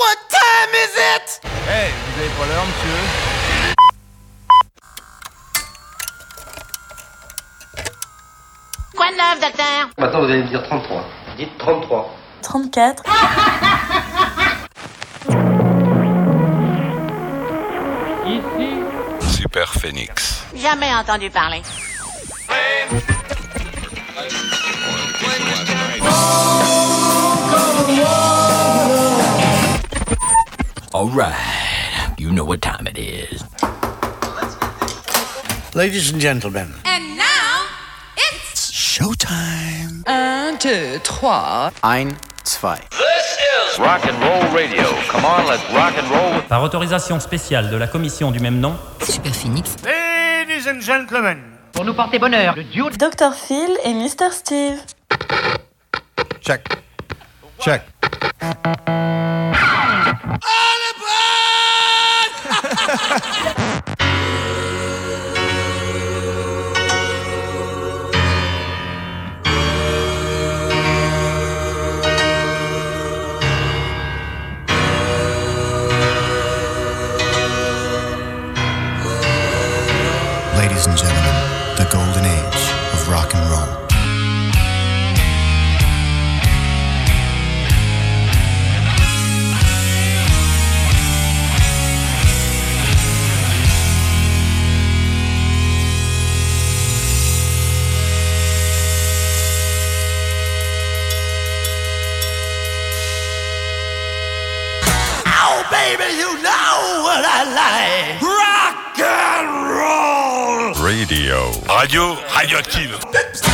What time is it? Hey, vous avez pas l'heure, monsieur? Quoi de neuf, docteur? Maintenant, vous allez me dire 33. Dites 33. 34. Super Phoenix. Jamais entendu parler. All right, you know what time it is. Ladies and gentlemen, And now, it's showtime. un, deux, trois. Ein, zwei. Rock and roll radio. Come on, let's rock and roll. Par autorisation spéciale de la commission du même nom, Super Phoenix. Ladies and gentlemen, Pour nous porter bonheur, le duo Dr. Phil et Mr. Steve. check. Check. Ladies baby, you know what I like. Rock and roll. Radio. Radio radioactive.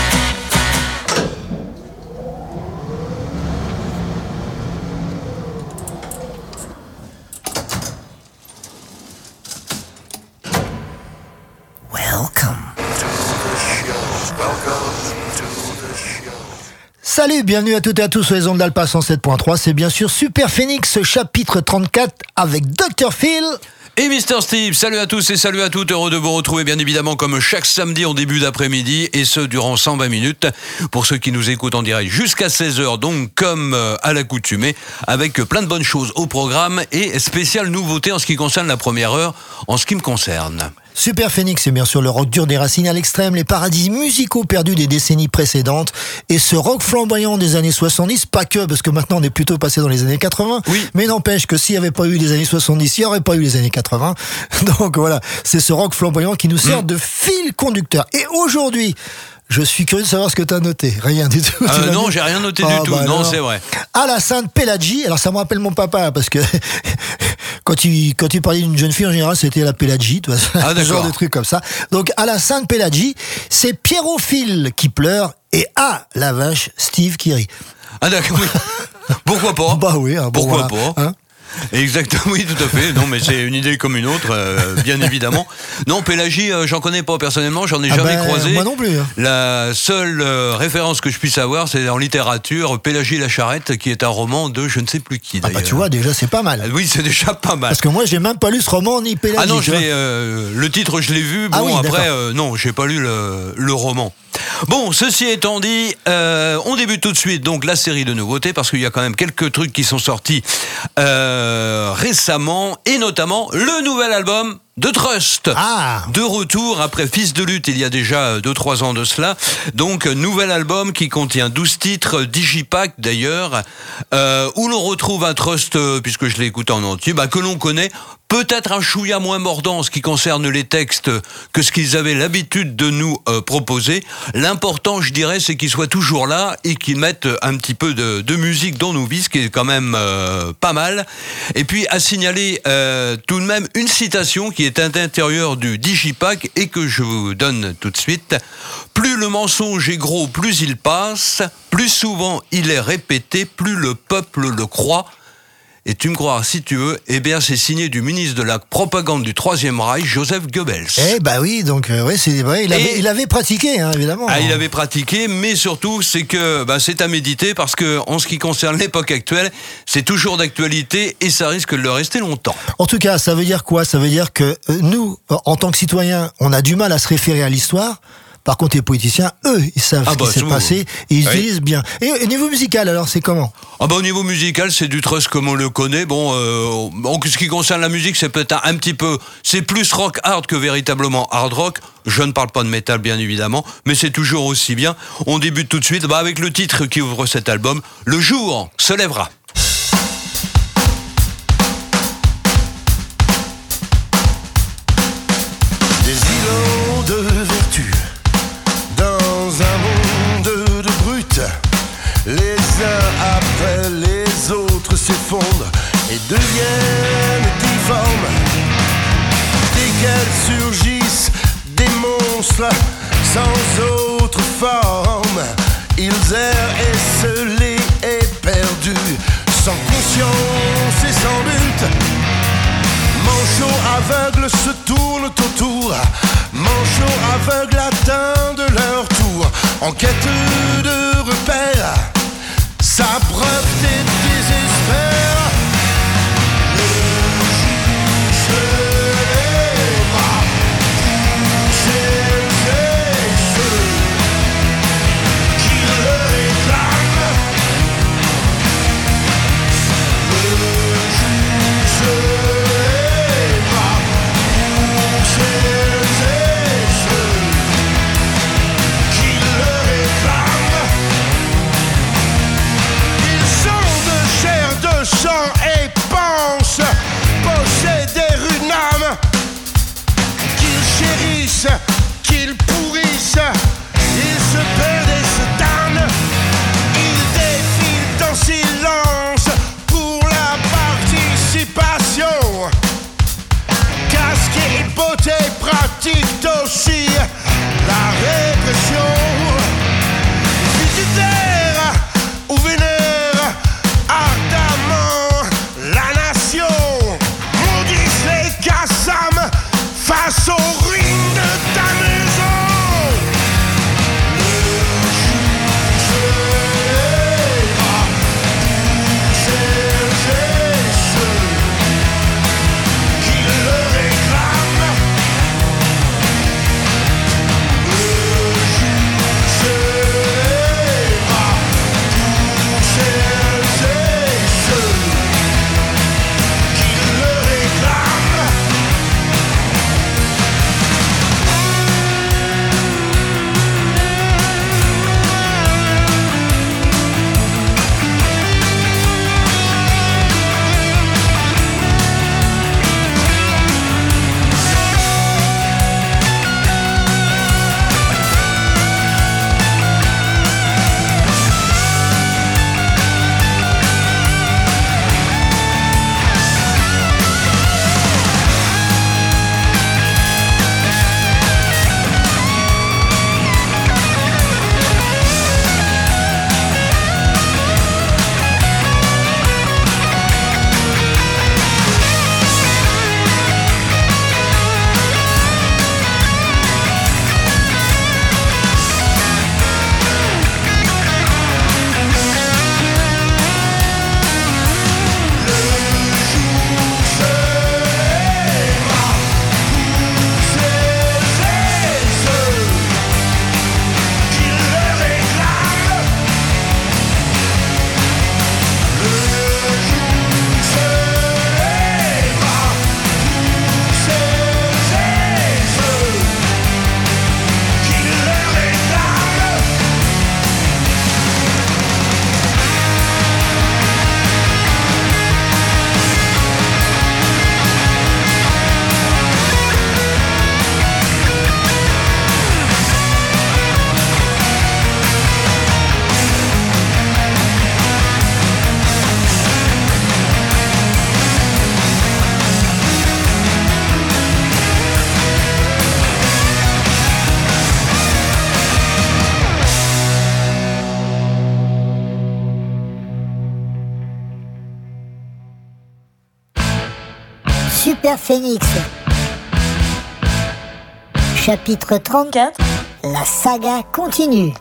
Salut, bienvenue à toutes et à tous sur les ondes d'Alpa 107.3. C'est bien sûr Super Phoenix, chapitre 34 avec Dr. Phil. Et Mister Steve, salut à tous et salut à toutes, heureux de vous retrouver bien évidemment comme chaque samedi en début d'après-midi et ce durant 120 minutes pour ceux qui nous écoutent en direct jusqu'à 16h donc comme euh, à l'accoutumée avec plein de bonnes choses au programme et spéciale nouveauté en ce qui concerne la première heure en ce qui me concerne. Super Phoenix, c'est bien sûr le rock dur des racines à l'extrême, les paradis musicaux perdus des décennies précédentes et ce rock flamboyant des années 70, pas que, parce que maintenant on est plutôt passé dans les années 80. Oui. Mais n'empêche que s'il n'y avait pas eu les années 70, il n'y aurait pas eu les années 80. Donc voilà, c'est ce rock flamboyant qui nous sert de fil conducteur. Et aujourd'hui, je suis curieux de savoir ce que tu as noté. Rien du tout. Euh, non, j'ai rien noté Ah, du tout, bah non c'est vrai. À la Sainte Pélagie, alors ça me rappelle mon papa parce que quand il quand il parlait d'une jeune fille en général c'était la Pélagie, tu vois, Ah, ce genre de trucs comme ça. Donc à la Sainte Pélagie, c'est Pierrophile qui pleure et à la vache Steve qui rit. Ah d'accord, oui. Pourquoi pas? Bah oui, hein, bon, Pourquoi voilà, pas? Hein? Exactement, oui, tout à fait. Non, mais c'est une idée comme une autre, euh, bien évidemment. Non, Pélagie, euh, j'en connais pas personnellement, j'en ai Ah jamais ben, croisé. moi non plus, hein. La seule euh, référence que je puisse avoir, c'est en littérature, Pélagie la Charrette, qui est un roman de je ne sais plus qui Ah bah tu vois déjà c'est pas mal. Ah Oui, c'est déjà pas mal. Parce que moi j'ai même pas lu ce roman ni Pélagie. Ah non, je le titre, je l'ai vu. Bon, Ah oui, après, non, j'ai pas lu le, le roman. Bon, ceci étant dit, euh, on débute tout de suite donc la série de nouveautés parce qu'il y a quand même quelques trucs qui sont sortis euh, récemment et notamment le nouvel album de Trust. Ah. De retour après Fils de lutte il y a déjà 2-3 ans de cela. Donc, euh, nouvel album qui contient 12 titres, Digipack d'ailleurs, euh, où l'on retrouve un Trust, euh, puisque je l'ai écouté en entier, bah, que l'on connaît. Peut-être un chouïa moins mordant en ce qui concerne les textes que ce qu'ils avaient l'habitude de nous euh, proposer. L'important, je dirais, c'est qu'ils soient toujours là et qu'ils mettent un petit peu de, de musique dans nos vies, ce qui est quand même euh, pas mal. Et puis, à signaler euh, tout de même une citation qui est à l'intérieur du Digipack et que je vous donne tout de suite. Plus le mensonge est gros, plus il passe, plus souvent il est répété, plus le peuple le croit. Et tu me crois, si tu veux, eh bien c'est signé du ministre de la propagande du Troisième Reich, Joseph Goebbels. Eh bah oui, donc euh, ouais, c'est vrai, il avait, Et- il avait pratiqué hein, évidemment. Ah, il avait pratiqué, mais surtout, c'est que bah, c'est à méditer parce que en ce qui concerne l'époque actuelle, c'est toujours d'actualité et ça risque de le rester longtemps. En tout cas, ça veut dire quoi? Ça veut dire que euh, nous, en tant que citoyens, on a du mal à se référer à l'histoire Par contre, les politiciens, eux, ils savent Ah ce bah, qui s'est tout. passé et ils Oui. utilisent bien. Et au niveau musical, alors, c'est comment? Ah bah au niveau musical, c'est du trust comme on le connaît. Bon, euh, en ce qui concerne la musique, c'est peut-être un, un petit peu, c'est plus rock hard que véritablement hard rock. Je ne parle pas de métal, bien évidemment, mais c'est toujours aussi bien. On débute tout de suite bah, avec le titre qui ouvre cet album. Le jour se lèvera. Sans autre forme. Ils errent esselés et perdus, sans conscience et sans but. Manchots aveugles se tournent autour. Manchots aveugles atteignent leur tour. En quête de repères, s'abreuvent et désespèrent. Le Дальше. Chapitre 34. La saga continue.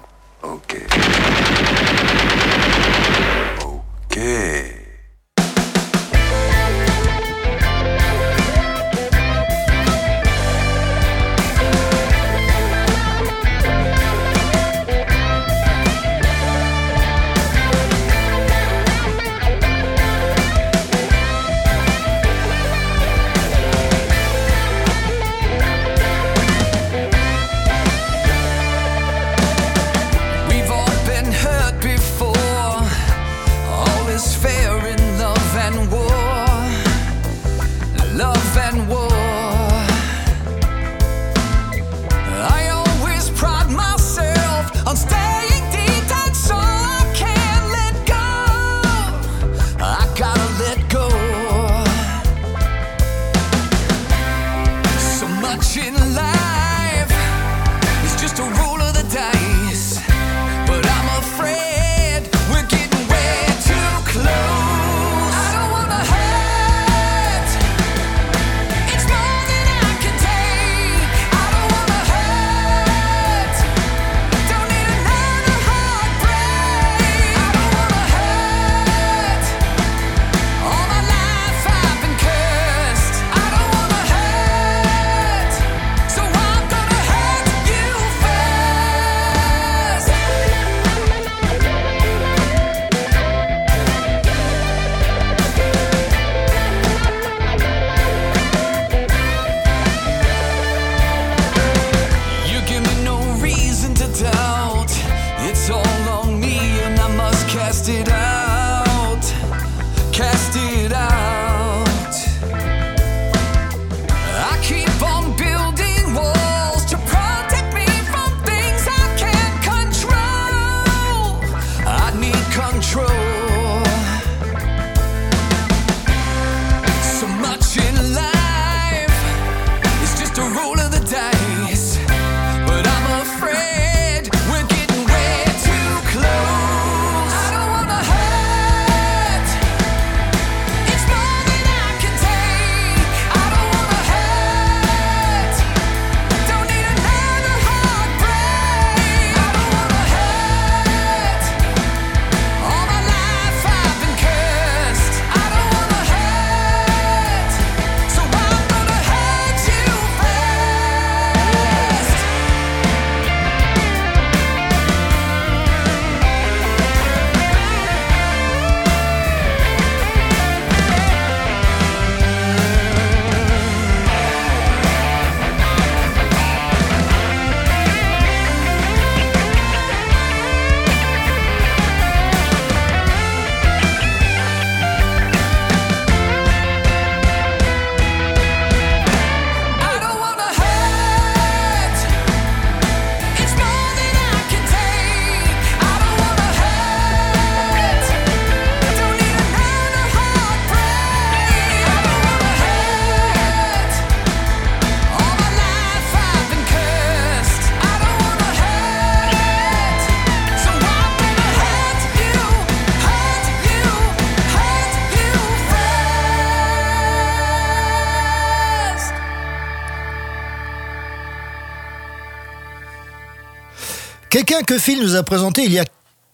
Que Phil nous a présenté il y a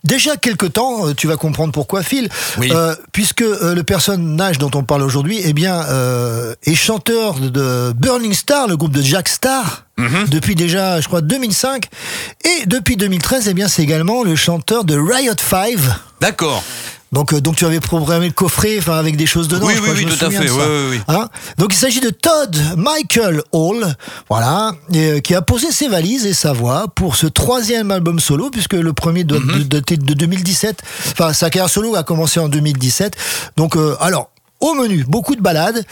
déjà quelque temps, euh, tu vas comprendre pourquoi Phil, Euh, puisque euh, le personnage dont on parle aujourd'hui, eh bien, euh, est chanteur de, Burning Star, le groupe de Jack Star, depuis déjà, je crois, 2005, et depuis 2013, eh bien, c'est également le chanteur de Riot 5. D'accord. Donc, euh, donc tu avais programmé le coffret, enfin avec des choses dedans. Oui, je oui, oui, tout à fait, oui, oui. Hein Donc il s'agit de Todd Michael Hall, voilà, et, euh, qui a posé ses valises et sa voix pour ce troisième album solo, puisque le premier doit Mhm. de- dater de 2017. Enfin, sa carrière solo a commencé en 2017. Donc, euh, alors. Au menu, beaucoup de balades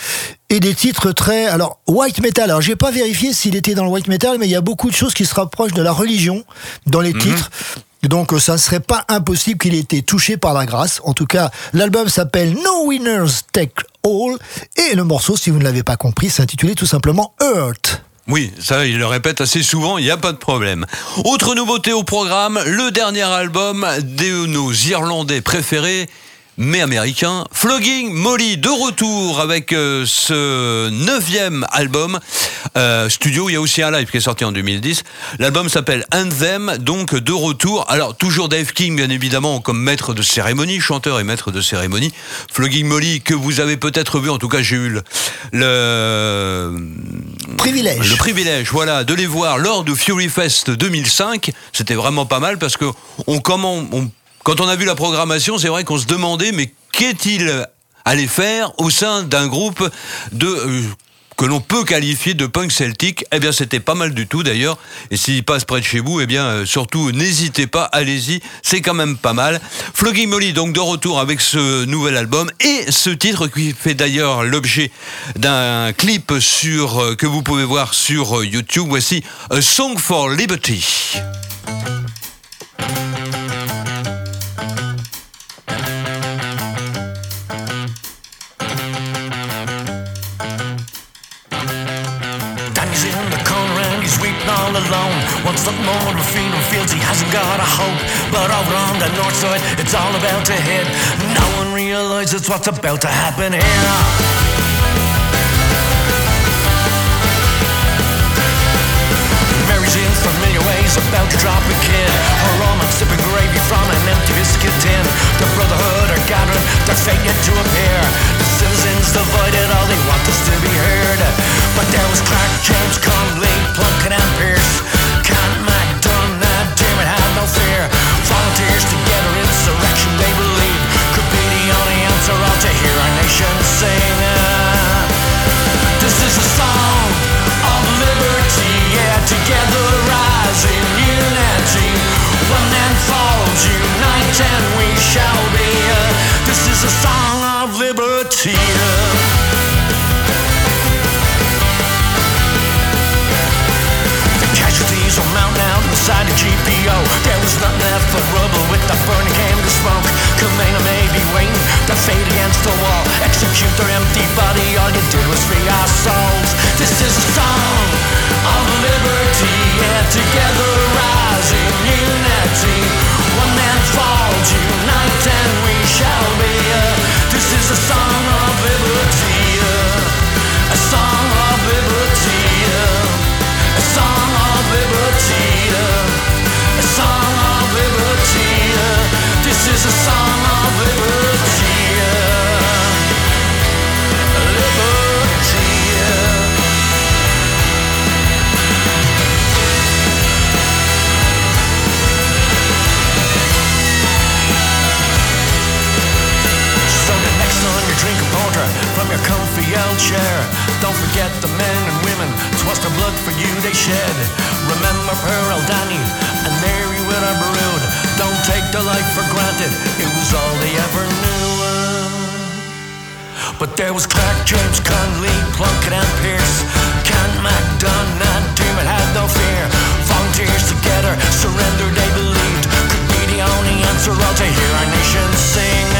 et des titres très alors white metal. Alors j'ai pas vérifié s'il était dans le white metal, mais il y a beaucoup de choses qui se rapprochent de la religion dans les titres. Donc euh, ça ne serait pas impossible qu'il ait été touché par la grâce. En tout cas, l'album s'appelle No Winners Take All et le morceau, si vous ne l'avez pas compris, s'intitulait tout simplement Earth. Oui, ça, il le répète assez souvent, il n'y a pas de problème. Autre nouveauté au programme, le dernier album de nos Irlandais préférés, mais américains, Flogging Molly, de retour avec euh, ce neuvième album euh, studio. Il y a aussi un live qui est sorti en 2010. L'album s'appelle Anthem, donc de retour. Alors, toujours Dave King, bien évidemment, comme maître de cérémonie, chanteur et maître de cérémonie. Flogging Molly, que vous avez peut-être vu, en tout cas, j'ai eu le- le privilège. Le privilège, voilà, de les voir lors du Fury Fest 2005. C'était vraiment pas mal parce que on, comment, on- quand on a vu la programmation, c'est vrai qu'on se demandait, mais qu'est-il allé faire au sein d'un groupe de euh, que l'on peut qualifier de punk celtique? Eh bien, c'était pas mal du tout d'ailleurs. Et s'il passe près de chez vous, eh bien, euh, surtout, n'hésitez pas, allez-y, c'est quand même pas mal. Flogging Molly, donc de retour avec ce nouvel album et ce titre qui fait d'ailleurs l'objet d'un clip sur euh, que vous pouvez voir sur YouTube. Voici A Song for Liberty. Feels he hasn't got a hope. But over on the north side, it's all about to hit. No one realizes what's about to happen here. Mary's in familiar ways, about to drop a kid. Her romance sipping gravy from an empty biscuit tin. The brotherhood are gathering, their fate yet to appear. The citizens divided, all they want is to be heard. But there was Clark, James, Conley, Plunkett, and Pierce. Fear. Volunteers together, insurrection they believe could be the only answer all to hear our nation sing. This is a song of liberty, yeah, together rise in unity. One man falls, unite, and we shall be. This is a song of liberty. GPO. There was nothing left but rubble with the burning candle smoke. Kamena may be waiting to fade against the wall. Execute their empty body, all you did was free our souls. This is a song of liberty, yeah, together rise in unity. One man falls, unite and we shall be. Uh, this is a song of chair, don't forget the men and women, twas the blood for you they shed. Remember Pearl Danny and Mary with her brood. Don't take their life for granted, it was all they ever knew. But there was Clark, James, Conley, Plunkett and Pierce, Kent, MacDonald, Dermot had no fear. Volunteers together, surrender they believed, could be the only answer all to hear our nation sing.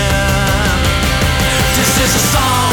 This is a song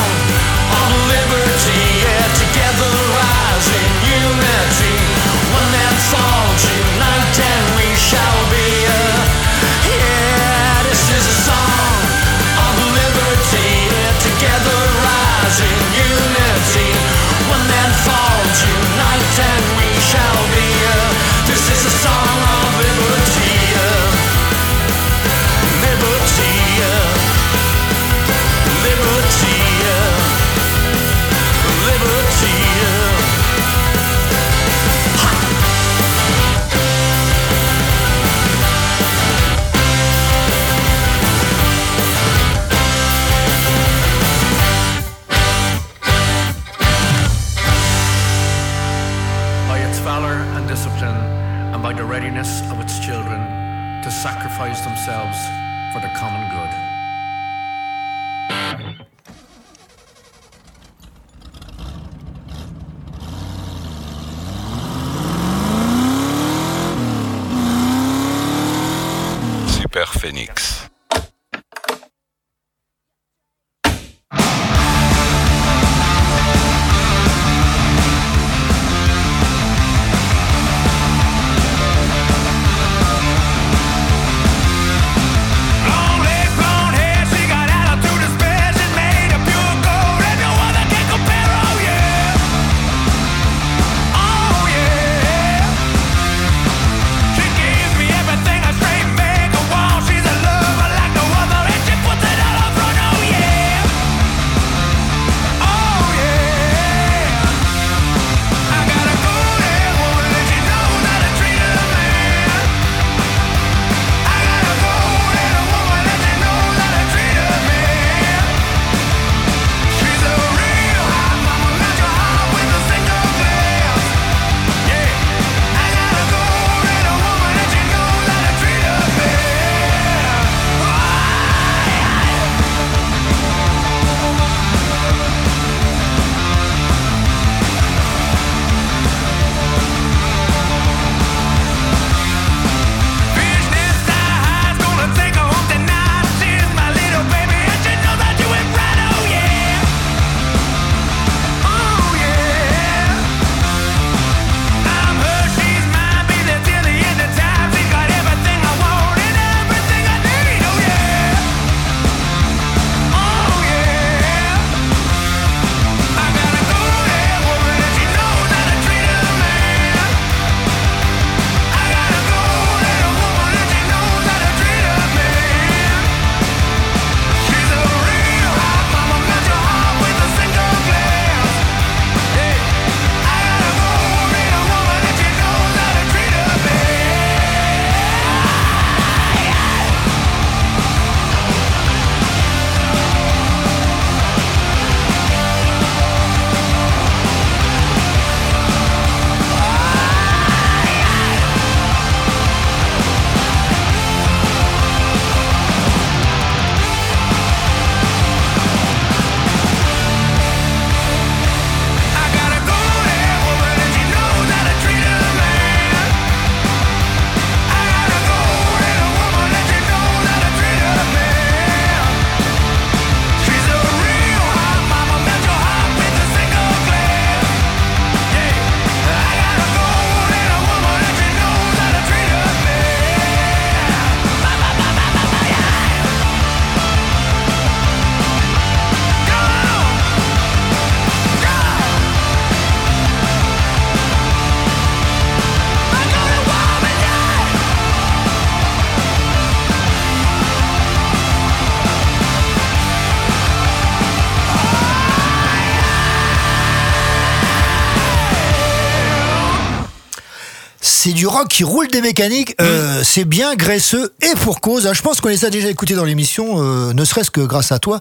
rock qui roule des mécaniques. Euh, c'est bien graisseux et pour cause. Ah, Je pense qu'on les a déjà écoutés dans l'émission, euh, ne serait-ce que grâce à toi,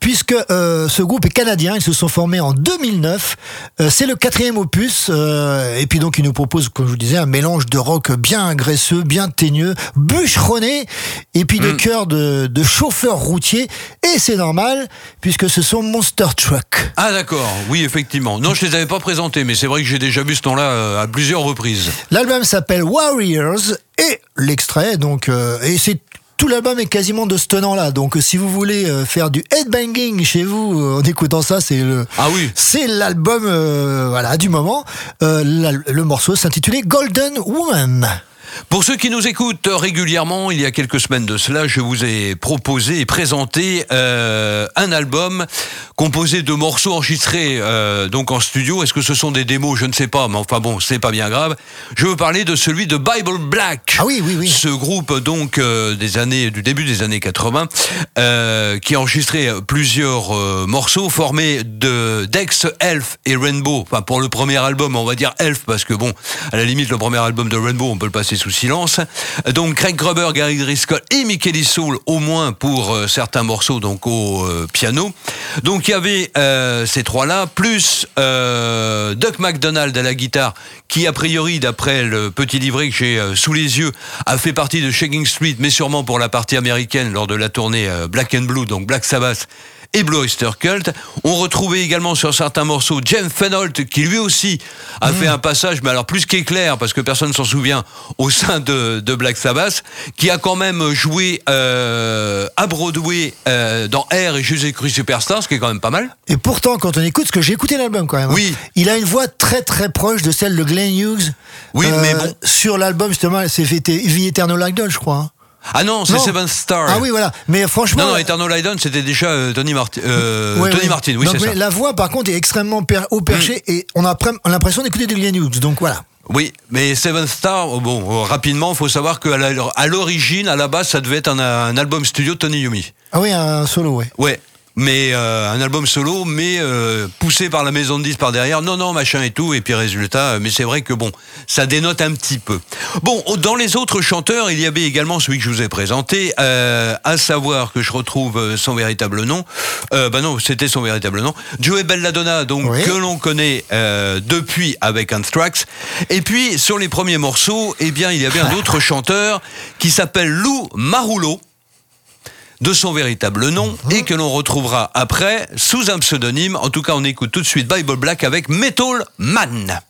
puisque euh, ce groupe est canadien. Ils se sont formés en 2009. Euh, c'est le quatrième opus. et puis donc, ils nous proposent, comme je vous disais, un mélange de rock bien graisseux, bien teigneux, bûcheronné, et puis de chœurs de, de chauffeurs routiers. Et c'est normal, puisque ce sont Monster Truck. Ah d'accord, oui effectivement. Non, je les avais pas présentés, mais c'est vrai que j'ai déjà vu ce nom-là à plusieurs reprises. L'album s'appelle Warriors et l'extrait, donc, euh, et c'est tout l'album est quasiment de ce tenant-là. Donc, si vous voulez euh, faire du headbanging chez vous euh, en écoutant ça, c'est le, Ah oui. c'est l'album, euh, voilà, du moment. Euh, la- le morceau s'intitulait Golden Woman. Pour ceux qui nous écoutent régulièrement, il y a quelques semaines de cela, je vous ai proposé et présenté euh, un album composé de morceaux enregistrés euh, donc en studio. Est-ce que ce sont des démos? Je ne sais pas, mais enfin bon, c'est pas bien grave. Je veux parler de celui de Bible Black. Ah oui, oui, oui. Ce groupe donc euh, des années du début des années 80 euh, qui a enregistré plusieurs euh, morceaux formés de Dex, Elf et Rainbow. Enfin pour le premier album, on va dire Elf parce que bon, à la limite le premier album de Rainbow, on peut le passer sous silence. Donc Craig Gruber, Gary Driscoll et Mickey Soul au moins pour euh, certains morceaux donc au euh, piano. Donc il y avait euh, ces trois-là plus Duck McDonald à la guitare qui a priori d'après le petit livret que j'ai sous les yeux a fait partie de Shaking Street mais sûrement pour la partie américaine lors de la tournée Black and Blue donc Black Sabbath et Blue Oyster Cult. On retrouvait également sur certains morceaux James Fenolt qui lui aussi a fait un passage, mais alors plus qu'éclair parce que personne s'en souvient au sein de, de Black Sabbath, qui a quand même joué euh, à Broadway euh, dans Air et Jésus Christ Superstar, ce qui est quand même pas mal. Et pourtant, quand on écoute, parce que j'ai écouté l'album quand même. hein, Oui. Il a une voix très très proche de celle de Glenn Hughes. Oui, Euh, mais bon. Sur l'album, justement, c'est Vie Eternal Idol, je crois. hein. Ah non, c'est. Seven Star. Ah oui, voilà. Mais franchement. Non, non, Eternal Idol, c'était déjà euh, Tony, Marti- euh, Ouais, Tony. Martin, oui, c'est ça. Mm. La voix, par contre, est extrêmement per- haut perché et on a pr- on a l'impression d'écouter Glenn Hughes. Donc voilà. Oui, mais Seven Star, oh, bon, euh, rapidement, faut savoir qu'à l'origine, à la base, ça devait être un, un album studio de Tony Yumi. Ah oui, un solo, ouais. Ouais. Mais euh, un album solo, mais euh, poussé par la maison de disques par derrière. Non, non, machin et tout. Et puis résultat, euh, mais c'est vrai que bon, ça dénote un petit peu. Bon, au- dans les autres chanteurs, il y avait également celui que je vous ai présenté, euh, à savoir que je retrouve euh, son véritable nom. Euh, bah non, c'était son véritable nom. Joey Belladonna, donc Oui. que l'on connaît euh, depuis avec Anthrax. Et puis sur les premiers morceaux, eh bien, il y avait un autre chanteur qui s'appelle Lou Marullo de son véritable nom et que l'on retrouvera après sous un pseudonyme. En tout cas, on écoute tout de suite Bible Black avec Metal Man.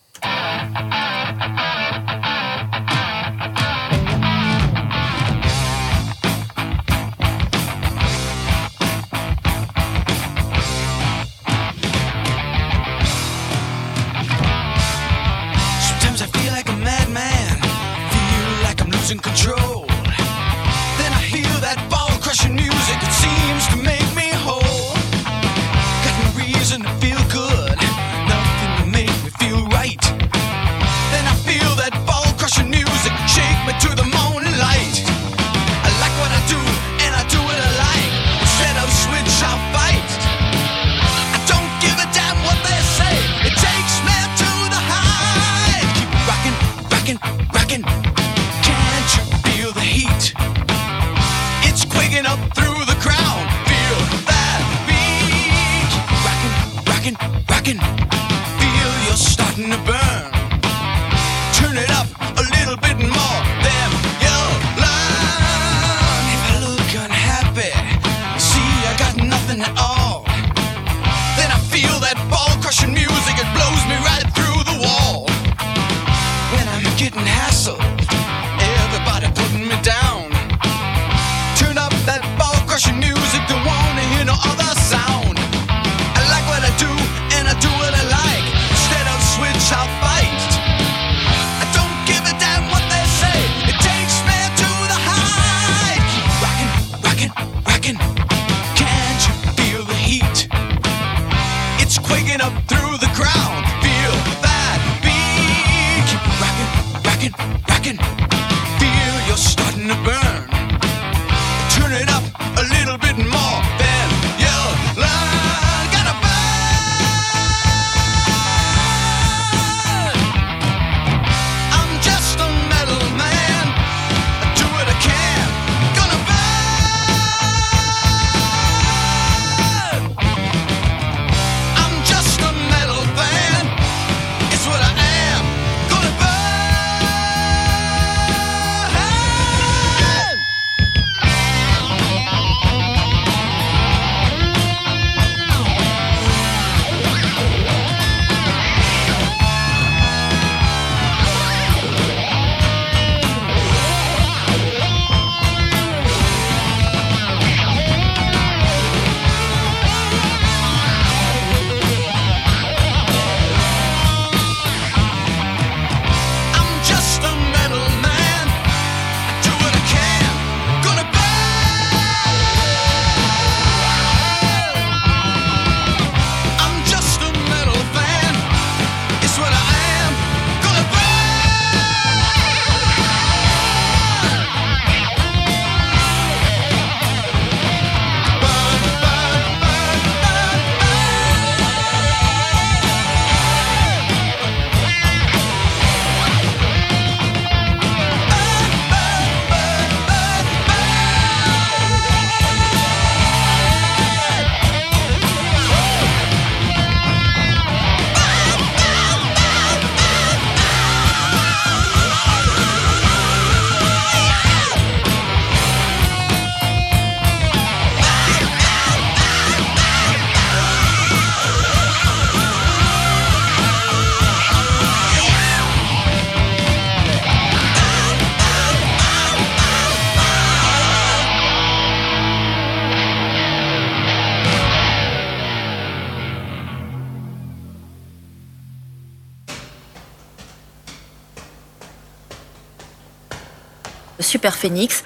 Super Phoenix.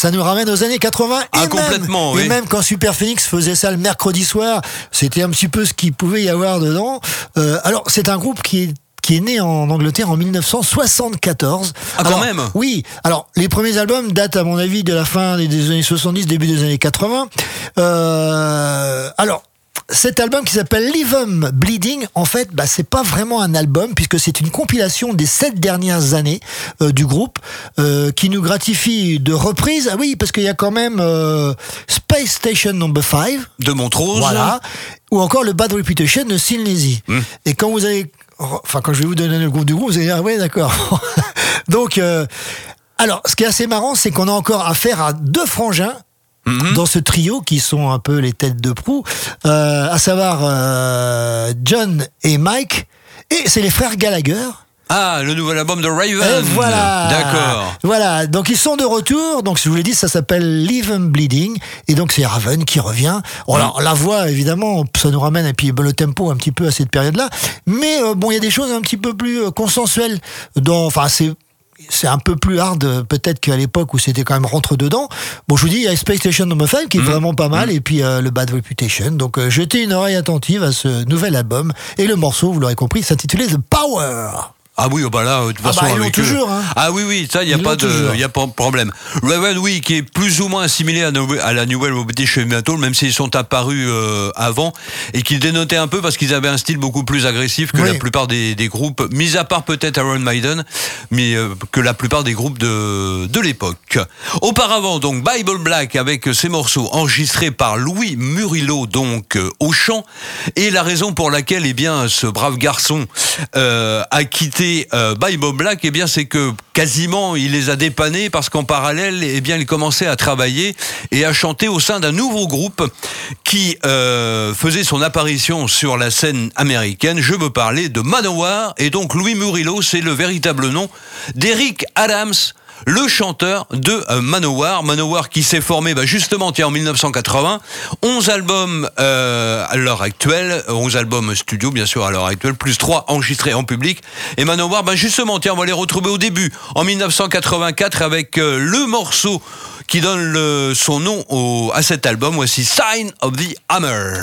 Ça nous ramène aux années 80. Et Ah, même, complètement, Et oui. même quand Super Phoenix faisait ça le mercredi soir, c'était un petit peu ce qu'il pouvait y avoir dedans. Euh, alors, c'est un groupe qui est qui est né en Angleterre en 1974. Ah, quand même Oui. Alors, les premiers albums datent, à mon avis, de la fin des, des années 70, début des années 80. Euh, alors, cet album qui s'appelle Live 'em Bleeding, en fait, bah, c'est pas vraiment un album puisque c'est une compilation des sept dernières années euh, du groupe euh, qui nous gratifie de reprises. Ah oui, parce qu'il y a quand même euh, Space Station Number 5. De Montrose. Voilà. Ou encore le Bad Reputation de Sin Lizzy. Hmm. Et quand vous allez, enfin quand je vais vous donner le groupe du groupe, vous allez dire ah ouais d'accord. Donc euh, alors ce qui est assez marrant, c'est qu'on a encore affaire à deux frangins. Mhm. Dans ce trio qui sont un peu les têtes de proue, euh, à savoir euh, John et Mike, et c'est les frères Gallagher. Ah, le nouvel album de Raven. Et voilà. D'accord. Voilà. Donc ils sont de retour. Donc je vous l'ai dit, ça s'appelle Live and Bleeding. Et donc c'est Raven qui revient. Bon, alors, la voix, évidemment, ça nous ramène et puis ben, le tempo un petit peu à cette période-là. Mais euh, bon, il y a des choses un petit peu plus consensuelles. Dans, enfin, c'est c'est un peu plus hard euh, peut-être qu'à l'époque où c'était quand même rentre dedans. Bon, je vous dis, il y a Expectation of Fun qui est vraiment pas mal et puis euh, le Bad Reputation. Donc euh, jetez une oreille attentive à ce nouvel album et le morceau, vous l'aurez compris, s'intitulait The Power. Ah oui, oh bah là, de toute Ah façon, bah, eux- toujours, hein. Ah oui, oui, ça, il n'y a Ils pas de, il y a pas de problème. Raven, oui, qui est plus ou moins assimilé à, la nouvelle British Heavy Metal, même s'ils sont apparus euh, avant et qu'ils dénotaient un peu parce qu'ils avaient un style beaucoup plus agressif que Oui. la plupart des, des groupes, mis à part peut-être Iron Maiden, mais euh, que la plupart des groupes de, de l'époque. Auparavant, donc, Bible Black avec ces morceaux enregistrés par Louis Murillo, donc, euh, au chant. Et la raison pour laquelle, eh bien, ce brave garçon euh, a quitté euh, Bible Black, eh bien, c'est que quasiment il les a dépannés parce qu'en parallèle, eh bien, il commençait à travailler et à chanter au sein d'un nouveau groupe qui euh, faisait son apparition sur la scène américaine. Je veux parler de Manowar et donc Louis Murillo, c'est le véritable nom d'Eric Adams le chanteur de euh, Manowar. Manowar qui s'est formé bah, justement tiens, en 1980. 11 albums euh, à l'heure actuelle, 11 albums studio bien sûr à l'heure actuelle, plus 3 enregistrés en public. Et Manowar, bah, justement, tiens, on va les retrouver au début, en 1984 avec euh, le morceau qui donne son nom à cet album. Voici Sign of the Hammer.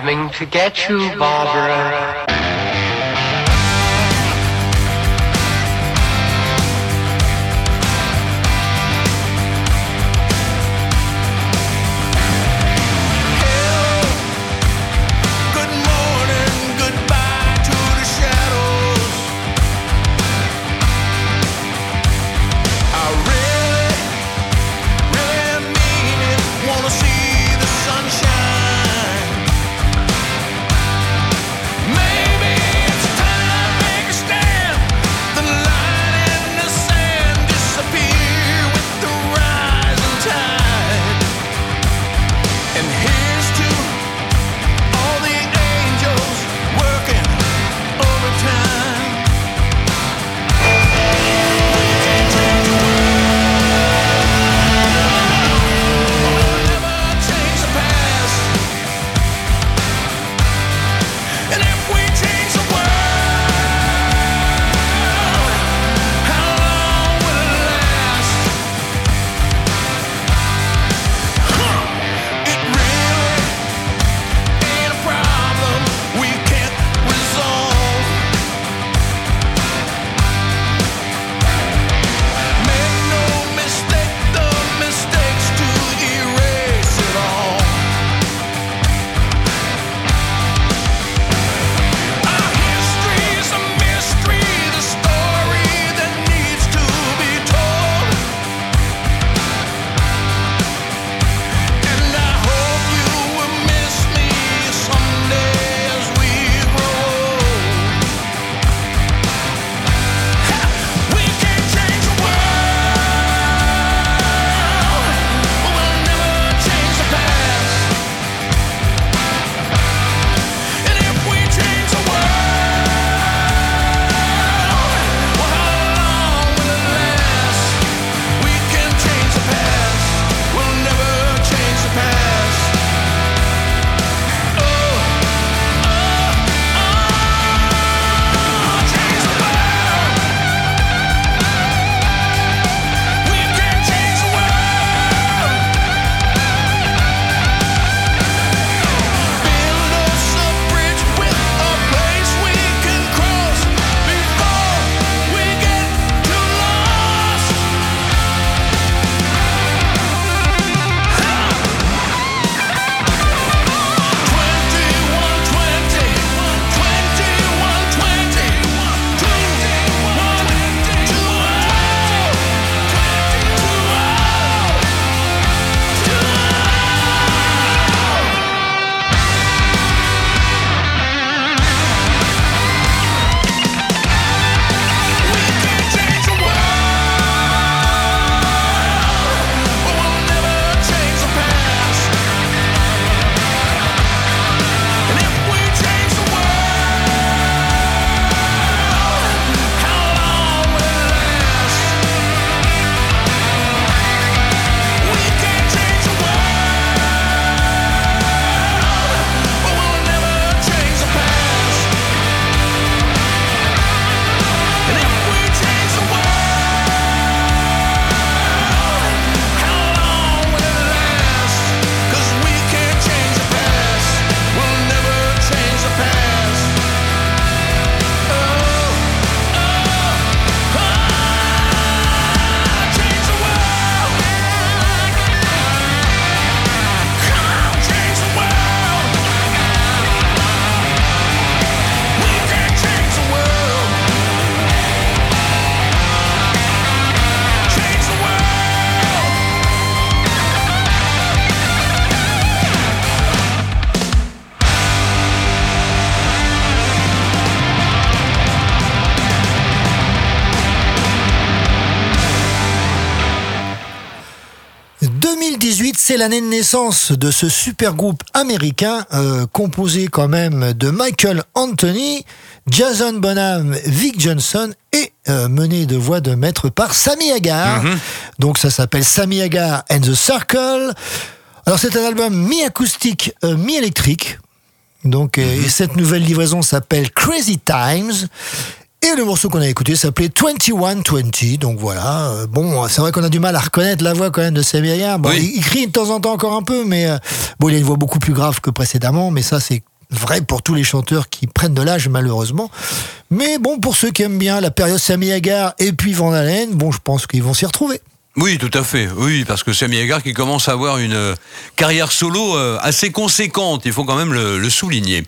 coming to get you, Barbara. c'est l'année de naissance de ce super groupe américain, euh, composé quand même de Michael Anthony, Jason Bonham, Vic Johnson et euh, mené de voix de maître par Sammy Hagar. Mm -hmm. Donc ça s'appelle Sammy Hagar and the Circle. Alors c'est un album mi-acoustique, euh, mi-électrique. Donc mhm. cette nouvelle livraison s'appelle Crazy Times. Et le morceau qu'on a écouté s'appelait 2120. Donc voilà. Euh, bon, c'est vrai qu'on a du mal à reconnaître la voix quand même de Hagar. Bon, Oui. il, il crie de temps en temps encore un peu, mais euh, bon, il a une voix beaucoup plus grave que précédemment. Mais ça, c'est vrai pour tous les chanteurs qui prennent de l'âge, malheureusement. Mais bon, pour ceux qui aiment bien la période Sammy Hagar et puis Van Halen, bon, je pense qu'ils vont s'y retrouver. Oui, tout à fait. Oui, parce que Sammy Hagar qui commence à avoir une euh, carrière solo euh, assez conséquente, il faut quand même le, souligner.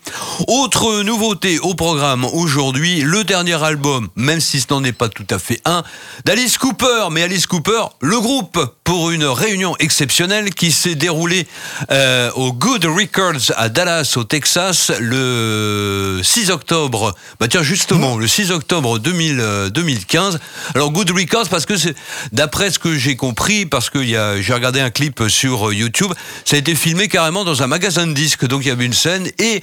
Autre nouveauté au programme aujourd'hui, le dernier album, même si ce n'en est pas tout à fait un, d'Alice Cooper. Mais Alice Cooper, le groupe, pour une réunion exceptionnelle qui s'est déroulée euh, au Good Records à Dallas, au Texas, le 6 octobre. Bah tiens, justement, le 6 octobre 2000, euh, 2015. Alors Good Records, parce que d'après ce que j'ai compris, parce que j'ai regardé un clip sur euh, YouTube, ça a été filmé carrément dans un magasin de disques. Donc il y avait une scène et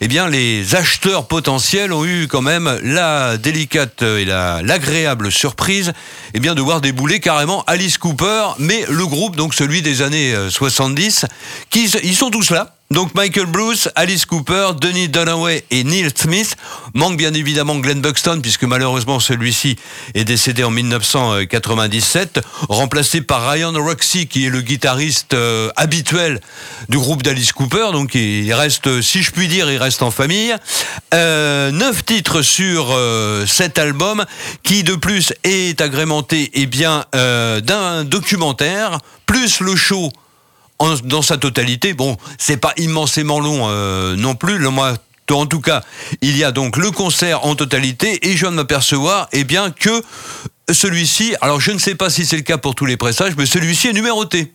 eh bien les acheteurs potentiels ont eu quand même la délicate et la- l'agréable surprise eh bien de voir débouler carrément Alice Cooper, mais le groupe donc celui des années euh, 70 qui s- ils sont tous là. Donc Michael Bruce, Alice Cooper, Denis Dunaway et Neil Smith. Manque bien évidemment Glenn Buxton puisque malheureusement celui-ci est décédé en 1997, remplacé par Ryan Roxy qui est le guitariste euh, habituel du groupe d'Alice Cooper. Donc il reste, si je puis dire, il reste en famille. Euh, neuf titres sur euh, cet album qui de plus est agrémenté eh bien d'un documentaire plus le show en- dans sa totalité. Bon, c'est pas immensément long euh, non plus. Le mois en tout cas, il y a donc le concert en totalité et je viens de m'apercevoir, eh bien, que celui-ci, alors je ne sais pas si c'est le cas pour tous les pressages, mais celui-ci est numéroté.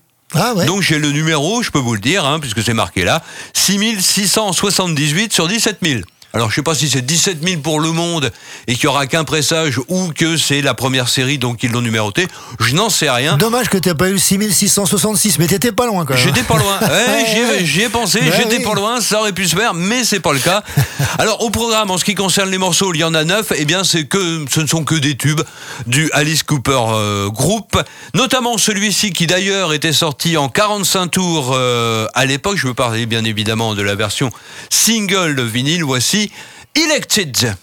Donc j'ai le numéro, je peux vous le dire, hein, puisque c'est marqué là, 6678 sur 17 000. Alors je sais pas si c'est 17 000 pour le monde et qu'il y aura qu'un pressage ou que c'est la première série donc ils l'ont numéroté. Je n'en sais rien. Dommage que t'aies pas eu le 6666, mais t'étais pas loin quand même. J'étais pas loin. Ouais, j'y ai- pensé. Ouais, J'étais oui. pas loin. Ça aurait pu se faire, mais c'est pas le cas. Alors au programme, en ce qui concerne les morceaux, il y en a neuf. Eh bien, c'est que ce ne sont que des tubes du Alice Cooper euh, Group, notamment celui-ci qui d'ailleurs était sorti en 45 tours euh, à l'époque. Je veux parler bien évidemment de la version single de vinyle. Voici Elected.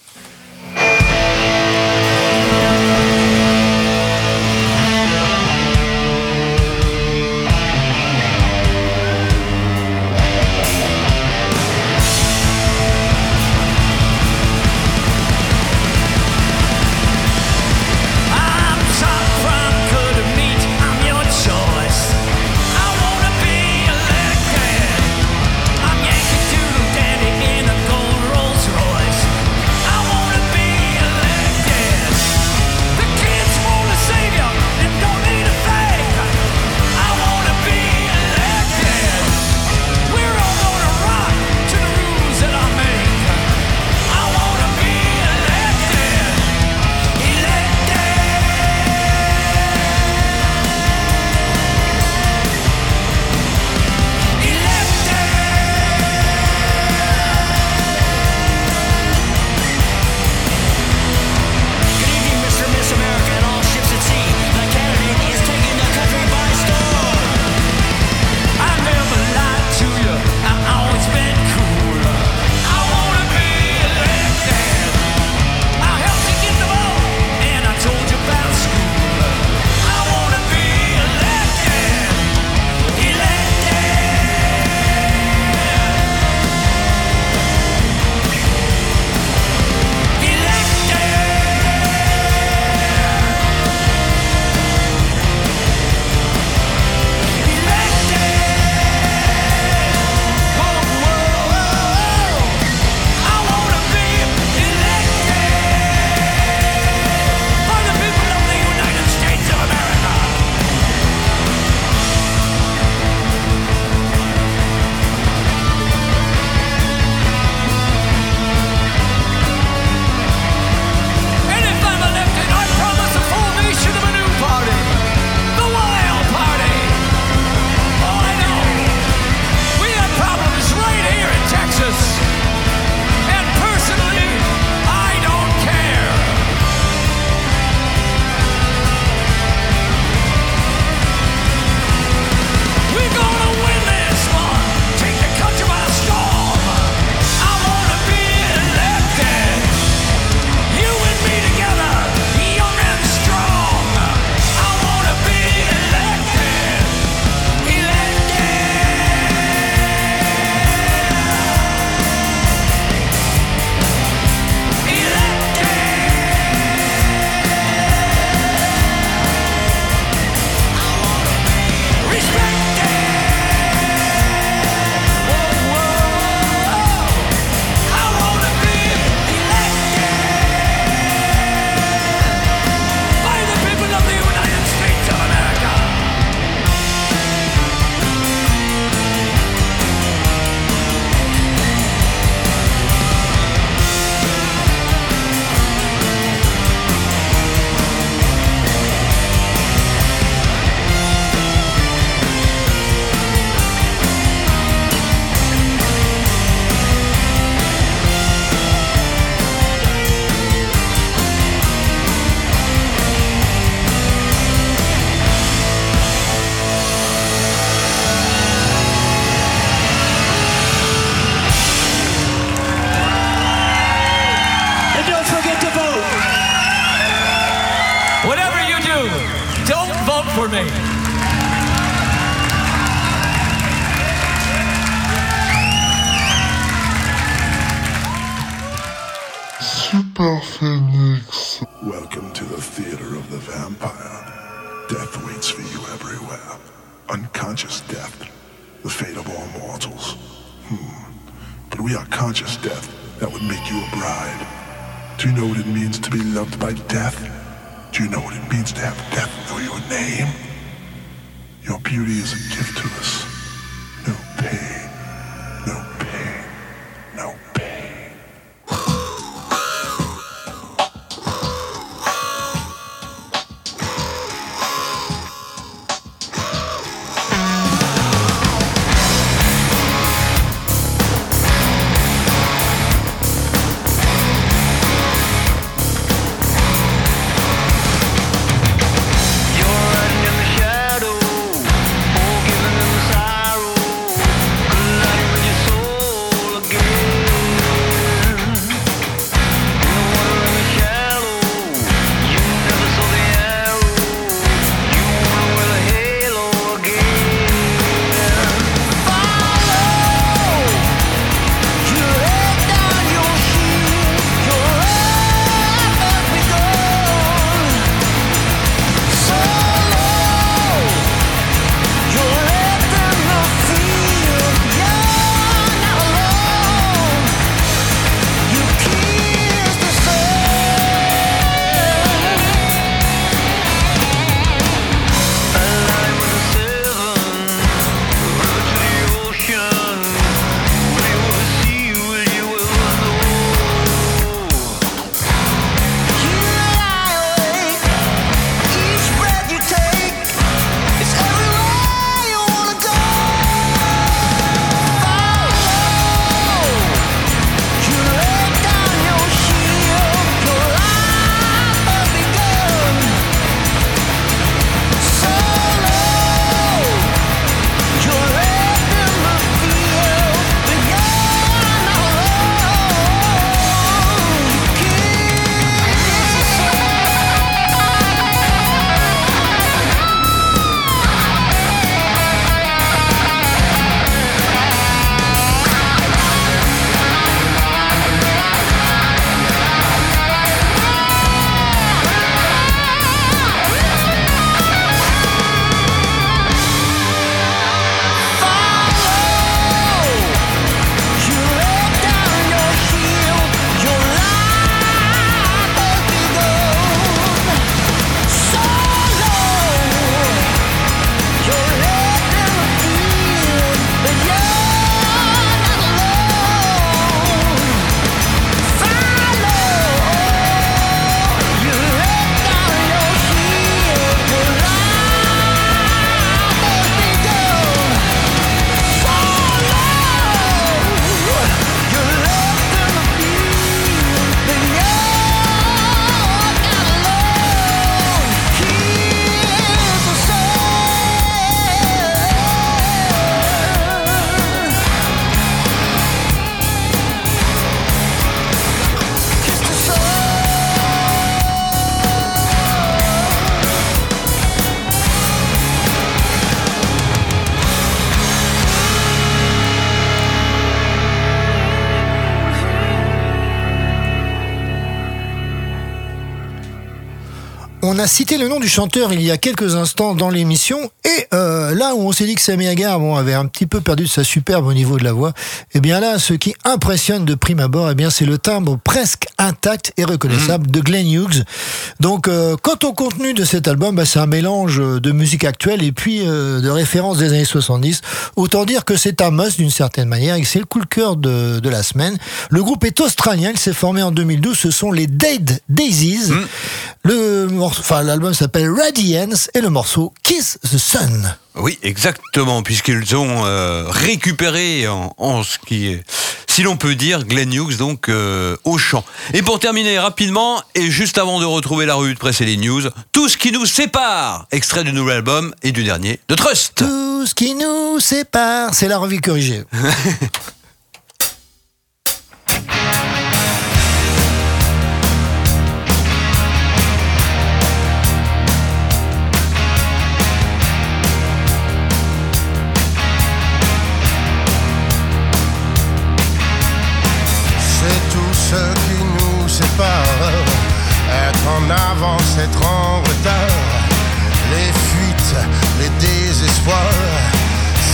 A cité le nom du chanteur il y a quelques instants dans l'émission et euh, là où on s'est dit que Sammy Hagar bon, avait un petit peu perdu de sa superbe au niveau de la voix, et bien là, ce qui impressionne de prime abord, et bien c'est le timbre presque intact et reconnaissable de Glenn Hughes. Donc, euh, quant au contenu de cet album, bah, c'est un mélange de musique actuelle et puis euh, de références des années 70. Autant dire que c'est un must d'une certaine manière et que c'est le coup de cœur de, de la semaine. Le groupe est australien, il s'est formé en 2012. Ce sont les Dead Daisies. Le morceau, enfin l'album s'appelle Radiance et le morceau Kiss the Sun. Oui, exactement, puisqu'ils ont euh, récupéré en, en ce qui est, si l'on peut dire, Glenn Hughes, donc euh, au chant. Et pour terminer rapidement, et juste avant de retrouver la revue de presse et les news, tout ce qui nous sépare, extrait du nouvel album et du dernier de Trust. Tout ce qui nous sépare, c'est la revue corrigée. En avance, être en retard. Les fuites, les désespoirs,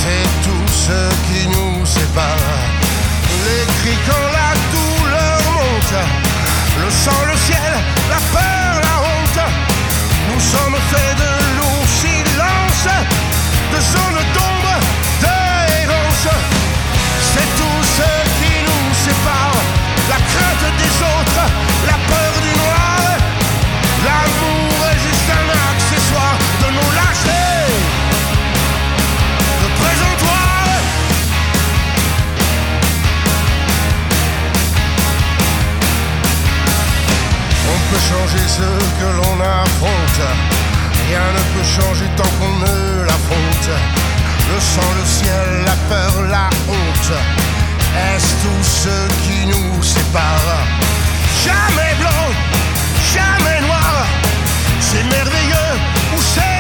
c'est tout ce qui nous sépare. Les cris quand la douleur monte, le sang, le ciel, la peur, la honte. Nous sommes faits de lourds silences, de zones changer ce que l'on affronte. Rien ne peut changer tant qu'on ne l'affronte. Le sang, le ciel, la peur, la honte. Est-ce tout ce qui nous sépare? Jamais blanc, jamais noir. C'est merveilleux ou c'est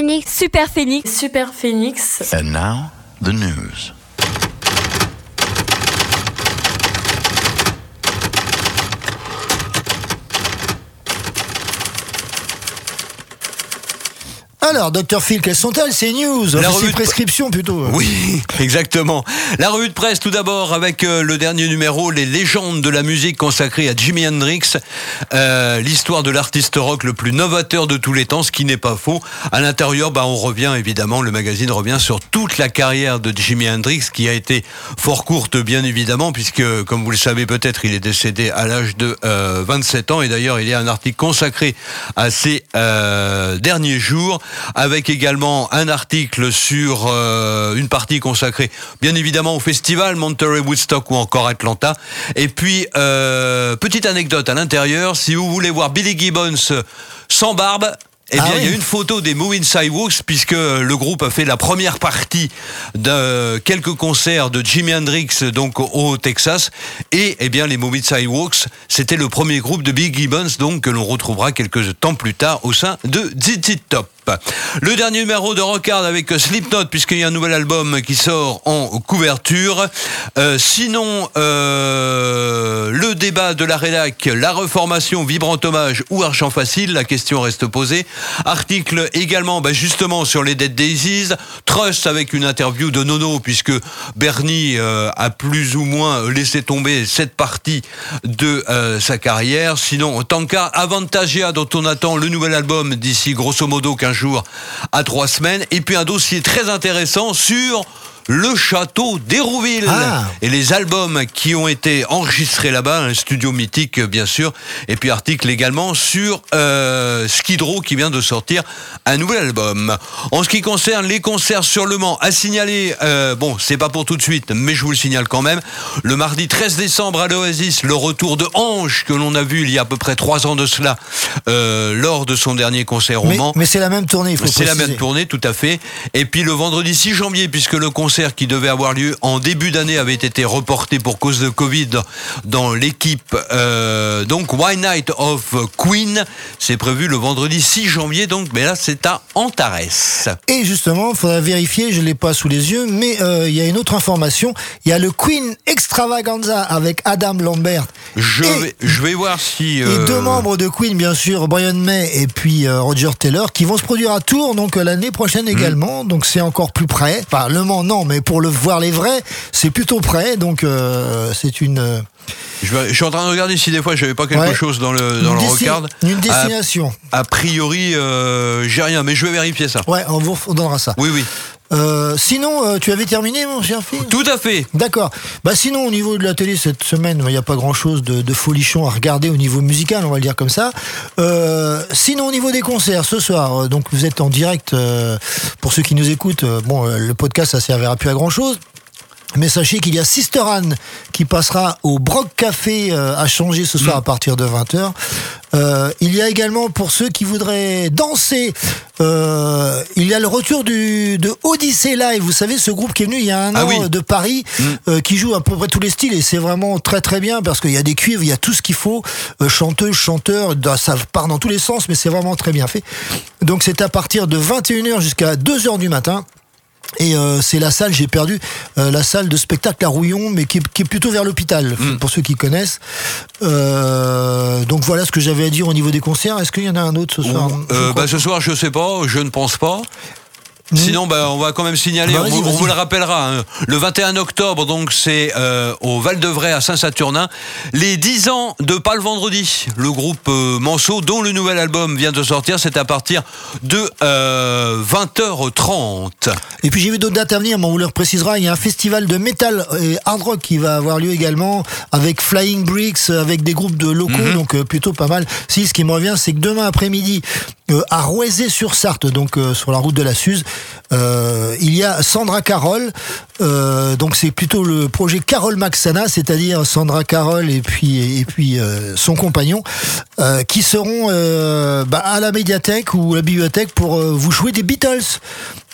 Phoenix. Super Phoenix. Super Phoenix. And now, the news. Alors, Dr Phil, quelles sont-elles ces news La revue de- prescriptions plutôt. Oui, exactement. La revue de presse tout d'abord avec euh, le dernier numéro, les légendes de la musique consacrée à Jimi Hendrix, euh, l'histoire de l'artiste rock le plus novateur de tous les temps, ce qui n'est pas faux. À l'intérieur, bah, on revient évidemment, le magazine revient sur toute la carrière de Jimi Hendrix, qui a été fort courte bien évidemment, puisque comme vous le savez peut-être, il est décédé à l'âge de euh, 27 ans. Et d'ailleurs, il y a un article consacré à ses euh, derniers jours, avec également un article sur euh, une partie consacrée bien évidemment au festival Monterey Woodstock ou encore Atlanta. Et puis, euh, petite anecdote à l'intérieur, si vous voulez voir Billy Gibbons sans barbe, eh bien, Ah il y a une photo des Moving Sidewalks puisque le groupe a fait la première partie de quelques concerts de Jimi Hendrix donc au Texas et eh bien les Moving Sidewalks c'était le premier groupe de Big Gibbons donc que l'on retrouvera quelques temps plus tard au sein de ZZ Top. Le dernier numéro de Rockard avec Slipknot puisqu'il y a un nouvel album qui sort en couverture. Euh, sinon, euh, le débat de la rédac, la reformation, vibrant hommage ou argent facile, la question reste posée. Article également, bah, justement sur les Dead Daisies. Trust avec une interview de Nono puisque Bernie euh, a plus ou moins laissé tomber cette partie de sa carrière. Sinon, Tanka Avantagia dont on attend le nouvel album d'ici grosso modo 15 à 3 semaines. Et puis un dossier très intéressant sur le château d'Hérouville. Ah. Et les albums qui ont été enregistrés là-bas, un studio mythique bien sûr, et puis article également sur euh, Skid Row qui vient de sortir un nouvel album. En ce qui concerne les concerts sur Le Mans, à signaler, euh, bon c'est pas pour tout de suite, mais je vous le signale quand même, le mardi 13 décembre à l'Oasis, le retour de Ange que l'on a vu il y a à peu près trois ans de cela, euh, lors de son dernier concert au Mais, Mans. mais c'est la même tournée, il faut C'est la même tournée, tout à fait. Et puis le vendredi 6 janvier, puisque le concert qui devait avoir lieu en début d'année avait été reporté pour cause de Covid dans l'équipe. euh, donc Why Night of Queen, c'est prévu le vendredi 6 janvier, donc mais là c'est à Antares. Et justement, il faudra vérifier, je ne l'ai pas sous les yeux, mais euh, il y a une autre information. Il y a le Queen Extravaganza avec Adam Lambert. Je Et- vais, je vais voir si. Et euh, deux membres de Queen, bien sûr, Brian May et puis Roger Taylor, qui vont se produire à Tours donc l'année prochaine également. Donc c'est encore plus près. Enfin, le Mans, non, mais pour le voir les vrais, c'est plutôt près. Donc euh, c'est une, euh, je, vais- je suis en train de regarder si des fois j'avais pas quelque Ouais. chose dans le dans une, le une destination. A, priori, euh, j'ai rien, mais je vais vérifier ça. Ouais, on vous on donnera ça. Oui, oui. Euh, sinon, euh, tu avais terminé, mon cher fils Tout à fait. D'accord. Bah sinon, au niveau de la télé cette semaine, il n'y a pas grand-chose de, de folichon à regarder au niveau musical, on va le dire comme ça. Euh, sinon, au niveau des concerts, ce soir, donc vous êtes en direct. euh, pour ceux qui nous écoutent, bon, euh, le podcast ça servira plus à grand-chose. Mais sachez qu'il y a Sister Anne qui passera au Broc Café euh, à changer ce soir à partir de 20h. Euh, il y a également pour ceux qui voudraient danser, euh, il y a le retour du, de Odyssey Live. Vous savez, ce groupe qui est venu il y a un Ah an oui. euh, de Paris, euh, qui joue à peu près tous les styles et c'est vraiment très très bien parce qu'il y a des cuivres, il y a tout ce qu'il faut, euh, chanteuse, chanteur, ça part dans tous les sens, mais c'est vraiment très bien fait. Donc c'est à partir de 21h jusqu'à 2h du matin. Et euh, c'est la salle, j'ai perdu, euh, la salle de spectacle à Rouillon, mais qui est, qui est plutôt vers l'hôpital, pour ceux qui connaissent. Euh, donc voilà ce que j'avais à dire au niveau des concerts. Est-ce qu'il y en a un autre ce soir? bah, ce soir, je sais pas, je ne pense pas. Sinon, bah, on va quand même signaler, Bah, on, vous- on vas-y. vous le rappellera, hein, le 21 octobre, donc c'est euh, au Val-de-Vray à Saint-Saturnin, les 10 ans de Pas le Vendredi, le groupe euh, Manceau, dont le nouvel album vient de sortir, c'est à partir de euh, 20h30. Et puis j'ai vu d'autres dates à venir, mais on vous le précisera. Il y a un festival de métal et hard rock qui va avoir lieu également avec Flying Bricks, avec des groupes de locaux, Mhm. donc euh, plutôt pas mal. Si ce qui me revient, c'est que demain après-midi, euh, à Roisé-sur-Sarthe, donc euh, sur la route de la Suze, euh, il y a Sandra Carole. euh, donc c'est plutôt le projet Carole Maxana, c'est-à-dire Sandra Carole et puis euh, son compagnon, qui seront bah, à la médiathèque ou à la bibliothèque pour vous jouer des Beatles.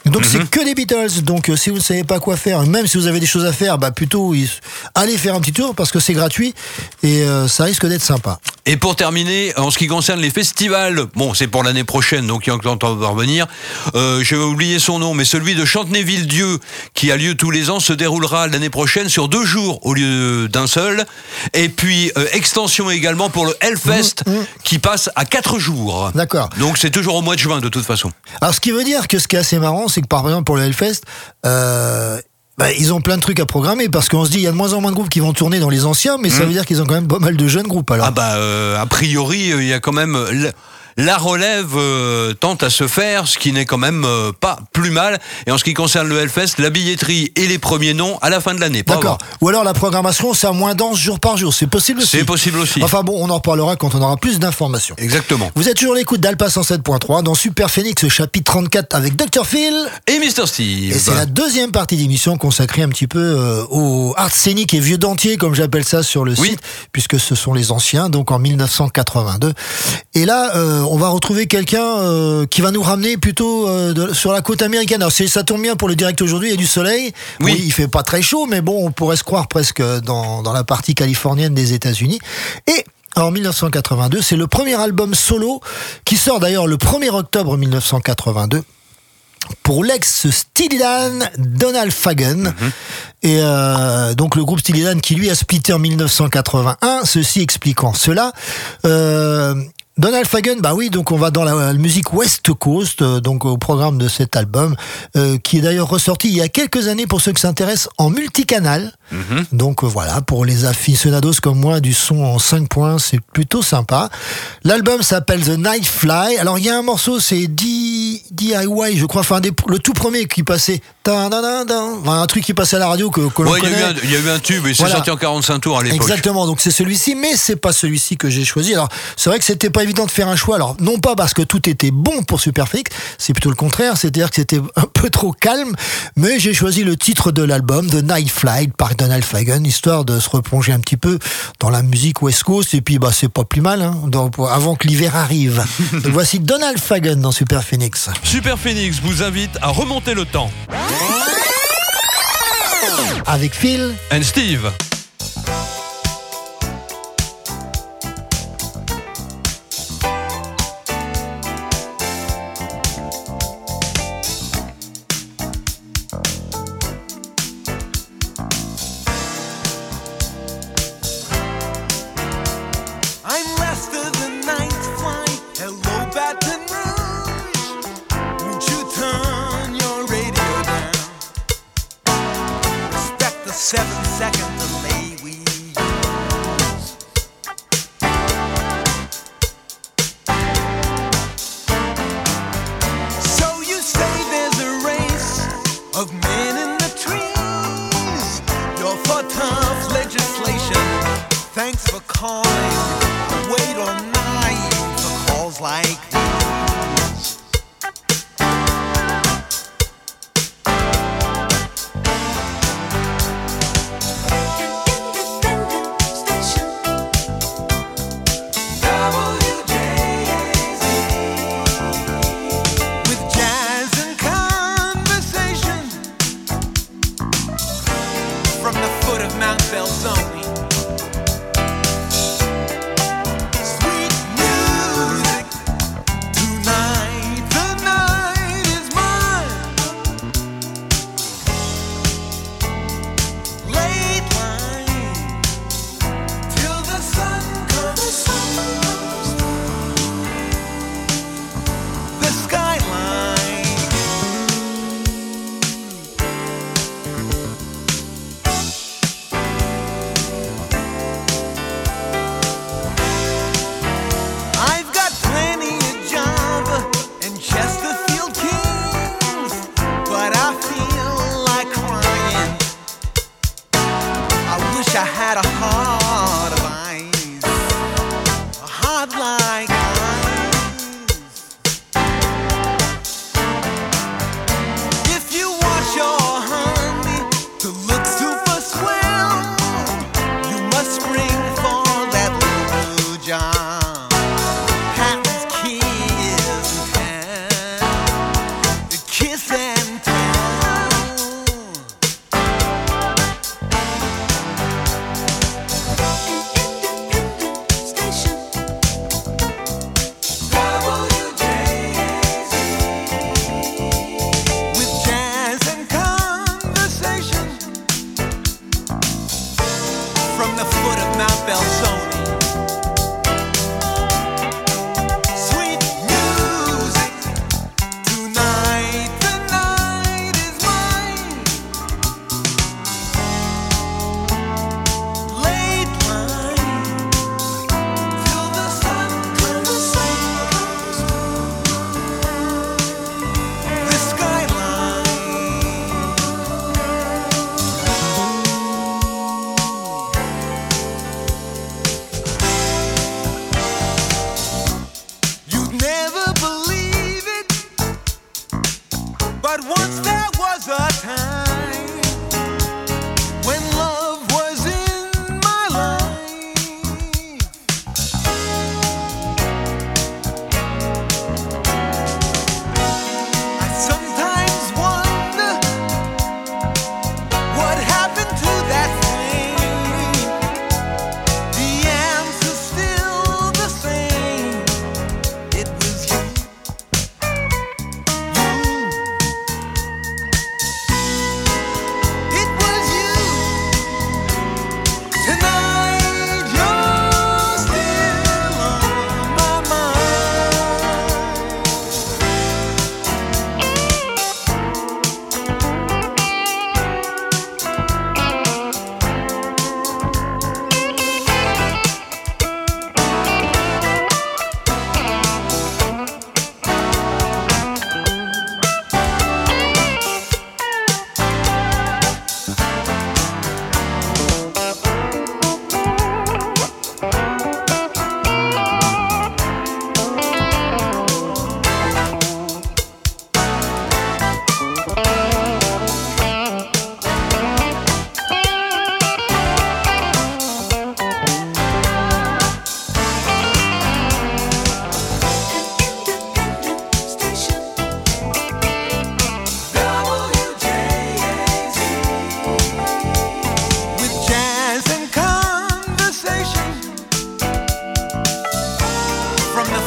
Donc c'est que des Beatles. Donc euh, si vous ne savez pas quoi faire, même si vous avez des choses à faire, bah plutôt allez faire un petit tour parce que c'est gratuit et euh, ça risque d'être sympa. Et pour terminer, en ce qui concerne les festivals, bon, c'est pour l'année prochaine, donc il y a encore temps de revenir. Euh, je vais oublier son nom, mais celui de Chantenay-Ville-Dieu, qui a lieu tous les ans, se déroulera l'année prochaine sur deux jours au lieu d'un seul. Et puis, euh, extension également pour le Hellfest, qui passe à quatre jours. D'accord. Donc c'est toujours au mois de juin, de toute façon. Alors ce qui veut dire que ce qui est assez marrant, c'est que par exemple pour le Hellfest, euh, bah, ils ont plein de trucs à programmer parce qu'on se dit il y a de moins en moins de groupes qui vont tourner dans les anciens, mais ça veut dire qu'ils ont quand même pas mal de jeunes groupes alors. Ah bah, euh, a priori, euh, il y a quand même... La relève euh, tente à se faire, ce qui n'est quand même euh, pas plus mal. Et en ce qui concerne le Hellfest, la billetterie et les premiers noms à la fin de l'année. D'accord. Ou alors la programmation, c'est à moins dense jour par jour. C'est possible aussi. C'est possible aussi. Enfin bon, on en reparlera quand on aura plus d'informations. Exactement. Vous êtes toujours à l'écoute d'Alpa 107.3 dans Super Phoenix, chapitre 34 avec Dr. Phil. Et Mr. Steve. Et c'est la deuxième partie d'émission consacrée un petit peu euh, au art scénique et vieux dentier, comme j'appelle ça sur le Oui. site, puisque ce sont les anciens, donc en 1982. Et là, euh, on va retrouver quelqu'un euh, qui va nous ramener plutôt euh, de- sur la côte américaine. Alors ça tombe bien pour le direct aujourd'hui, il y a du soleil. Oui. il fait pas très chaud, mais bon, on pourrait se croire presque dans, dans la partie californienne des États-Unis. Et en 1982, c'est le premier album solo qui sort d'ailleurs le 1er octobre 1982 pour l'ex Steely Dan Donald Fagen. Et euh, donc le groupe Steely Dan qui lui a splitté en 1981, ceci expliquant cela. Euh, Donald Fagen, bah oui, donc on va dans la, musique West Coast, euh, donc au programme de cet album, euh, qui est d'ailleurs ressorti il y a quelques années pour ceux qui s'intéressent en multicanal. Mhm. Donc euh, voilà, pour les aficionados comme moi du son en 5 points, c'est plutôt sympa. L'album s'appelle The Night Fly. Alors il y a un morceau, c'est DIY, je crois, enfin le tout premier qui passait, un truc qui passait à la radio que, que Il y, a eu un tube et c'est sorti en 45 tours à l'époque. Exactement, donc c'est celui-ci, mais c'est pas celui-ci que j'ai choisi. Alors c'est vrai que c'était pas évident de faire un choix. Alors, non pas parce que tout était bon pour Superfix, c'est plutôt le contraire, c'est-à-dire que c'était un peu trop calme, mais j'ai choisi le titre de l'album, The Night Flight, par Donald Fagan, histoire de se replonger un petit peu dans la musique West Coast, et puis bah, c'est pas plus mal, hein, avant que l'hiver arrive. Voici Donald Fagan dans Super Phoenix. Super Phoenix vous invite à remonter le temps. Avec Phil. And Steve.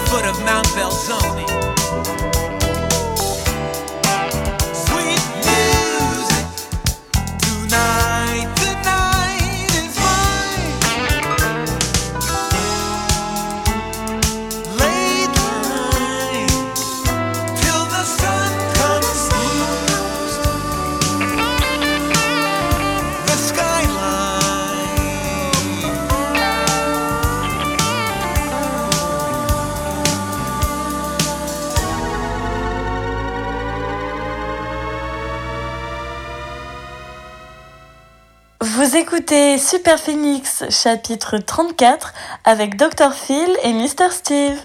foot of Mount Belzoni. Écoutez Super Phoenix, chapitre 34, avec Dr. Phil et Mr. Steve.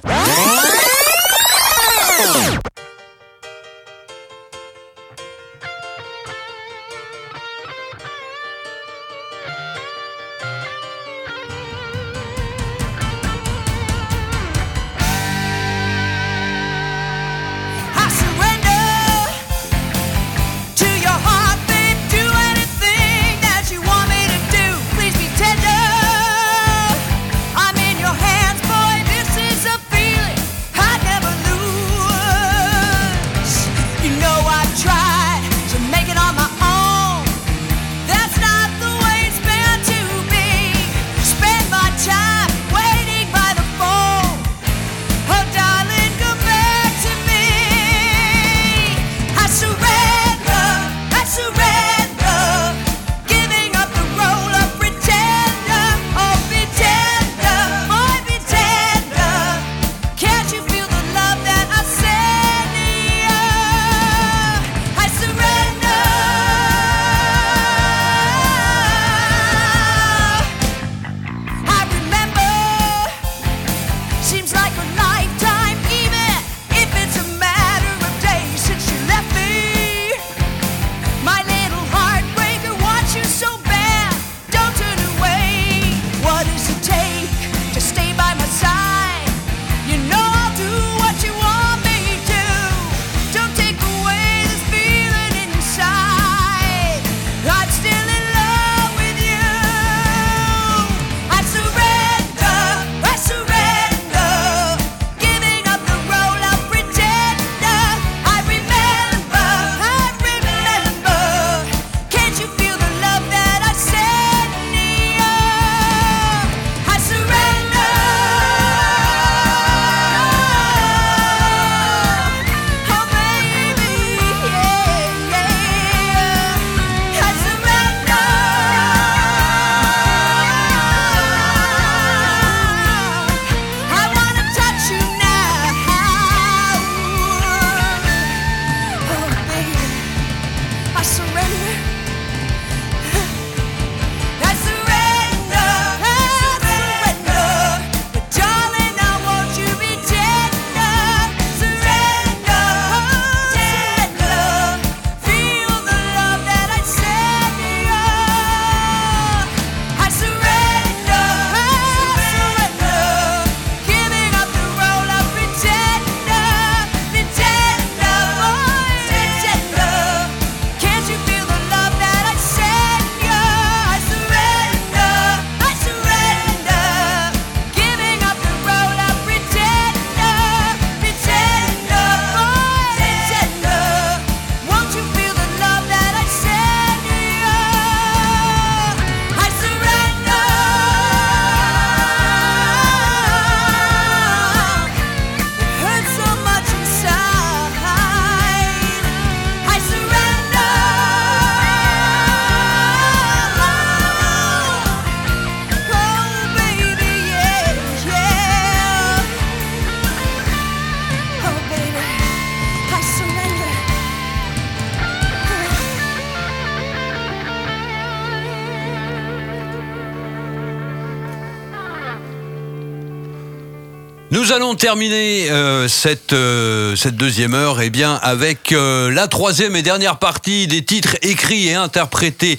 Allons terminer euh, cette, euh, cette deuxième heure eh bien, avec euh, la troisième et dernière partie des titres écrits et interprétés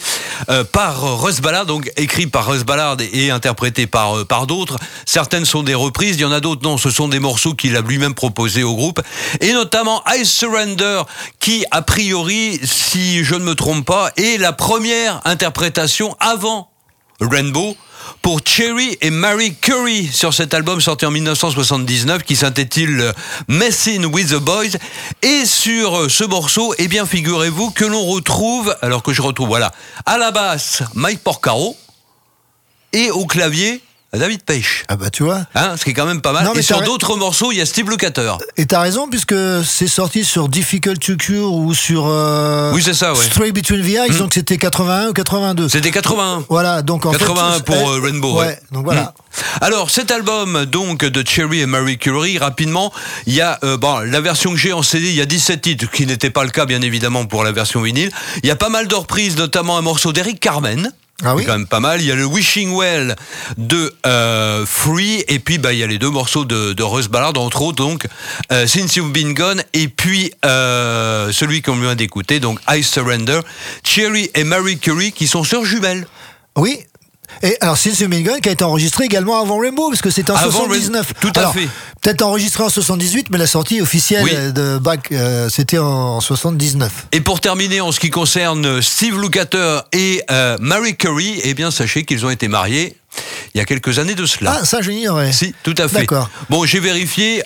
euh, par Russ Ballard, donc écrits par Russ Ballard et interprétés par, par d'autres. Certaines sont des reprises, il y en a d'autres non, ce sont des morceaux qu'il a lui-même proposés au groupe. Et notamment I Surrender, qui a priori, si je ne me trompe pas, est la première interprétation avant Rainbow pour Cherry et Mary Curry sur cet album sorti en 1979 qui s'intitule Messing with the Boys. Et sur euh, ce morceau eh bien figurez-vous que l'on retrouve alors que je retrouve voilà à la basse Mike Porcaro et au clavier David Page. Ah bah tu vois. Hein, ce qui est quand même pas mal. Non, mais et sur d'autres morceaux, il y a Steve Lukather. Et t'as raison, puisque c'est sorti sur Difficult to Cure ou sur euh, Oui, c'est ça, ouais. Stray Between the Eyes, Mm. donc c'était 81 ou 82. C'était 81. Voilà, donc en 81 fait, pour eh, euh, Rainbow. Ouais, donc voilà. Mm. Alors cet album donc de Cherry et Mary Curie, rapidement, il y a euh, bon la version que j'ai en CD, il y a 17 titres, qui n'était pas le cas bien évidemment pour la version vinyle. Il y a pas mal de reprises, notamment un morceau d'Eric Carmen. Ah oui C'est quand même pas mal. Il y a le Wishing Well de euh, Free, et puis bah, il y a les deux morceaux de, de Russ Ballard, entre autres, donc euh, Since You've Been Gone, et puis euh, celui qu'on vient d'écouter, donc I Surrender, Cherry et Mary Curie, qui sont sœurs jumelles. Oui. Et alors, You've Been Gone qui a été enregistré également avant Rainbow, parce que c'était en Avant 79. Rainbow, tout à Alors, fait. Peut-être enregistré en 78, mais la sortie officielle Oui. de Back, euh, c'était en 79. Et pour terminer, en ce qui concerne Steve Lukather et euh, Mary Curie, eh bien, sachez qu'ils ont été mariés il y a quelques années de cela. Ah, ça, j'ignorais. Si, tout à fait. D'accord. Bon, j'ai vérifié.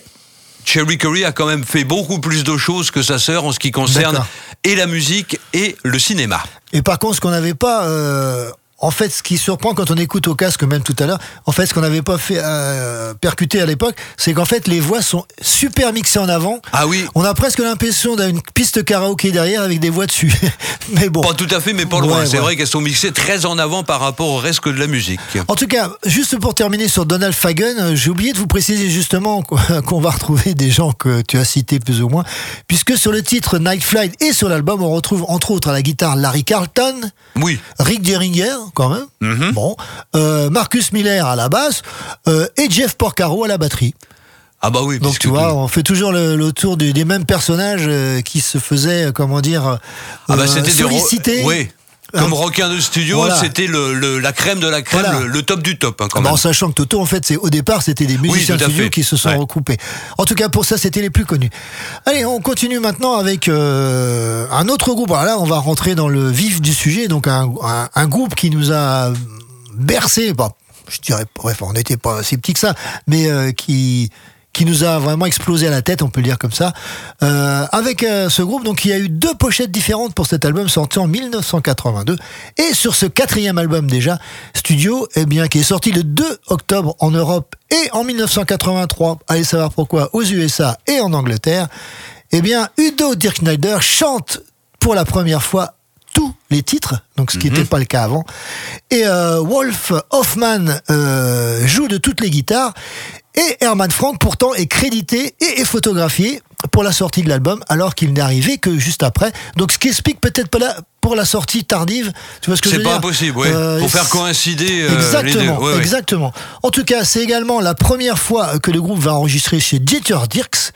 Cherry Curry a quand même fait beaucoup plus de choses que sa sœur en ce qui concerne et la musique et le cinéma. Et par contre, ce qu'on n'avait pas. euh, en fait, ce qui surprend quand on écoute au casque, même tout à l'heure, en fait, ce qu'on n'avait pas fait euh, percuter à l'époque, c'est qu'en fait, les voix sont super mixées en avant. Ah oui. On a presque l'impression d'une piste karaoké derrière avec des voix dessus. mais bon. Pas tout à fait, mais pas loin. Ouais, C'est ouais. vrai qu'elles sont mixées très en avant par rapport au reste de la musique. En tout cas, juste pour terminer sur Donald Fagen, euh, j'ai oublié de vous préciser justement qu'on qu'on va retrouver des gens que tu as cités plus ou moins, puisque sur le titre Night Flight et sur l'album, on retrouve entre autres à la guitare Larry Carlton, Oui. Rick Geringer quand même, Mhm. bon, euh, Marcus Miller à la basse euh, et Jeff Porcaro à la batterie. Ah bah oui. Donc tu vois, on fait toujours le, le tour des mêmes personnages euh, qui se faisaient, comment dire, euh, Ah bah des. Oui. Comme requin de studio, Voilà. c'était le, le- la crème de la crème, Voilà. le, le top du top. hein, quand Ah bah, même. en sachant que Toto, en fait, c'est au départ, c'était des musiciens de studio fait. qui se sont Ouais. recoupés. En tout cas, pour ça, c'était les plus connus. Allez, on continue maintenant avec euh, un autre groupe. Alors là, on va rentrer dans le vif du sujet. Donc, un, un- un groupe qui nous a bercé. Bah, je dirais, bref, on n'était pas si petit que ça, mais euh, qui qui nous a vraiment explosé à la tête, on peut le dire comme ça. Euh, avec euh, ce groupe, donc il y a eu deux pochettes différentes pour cet album sorti en 1982. Et sur ce quatrième album déjà, Studio, eh bien, qui est sorti le 2 octobre en Europe et en 1983, allez savoir pourquoi, aux USA et en Angleterre, eh bien, Udo Dirkschneider chante pour la première fois tous les titres, donc ce qui n'était pas le cas avant. Et euh, Wolf Hoffman euh, joue de toutes les guitares. Et Herman Frank, pourtant, est crédité et est photographié pour la sortie de l'album, alors qu'il n'est arrivé que juste après. Donc, ce qui explique peut-être pas la, pour la sortie tardive. Tu vois ce que je C'est veux pas dire impossible, oui. Euh, Pour faire coïncider euh, Exactement, les deux. Ouais, ouais. exactement. En tout cas, c'est également la première fois que le groupe va enregistrer chez Dieter Dirks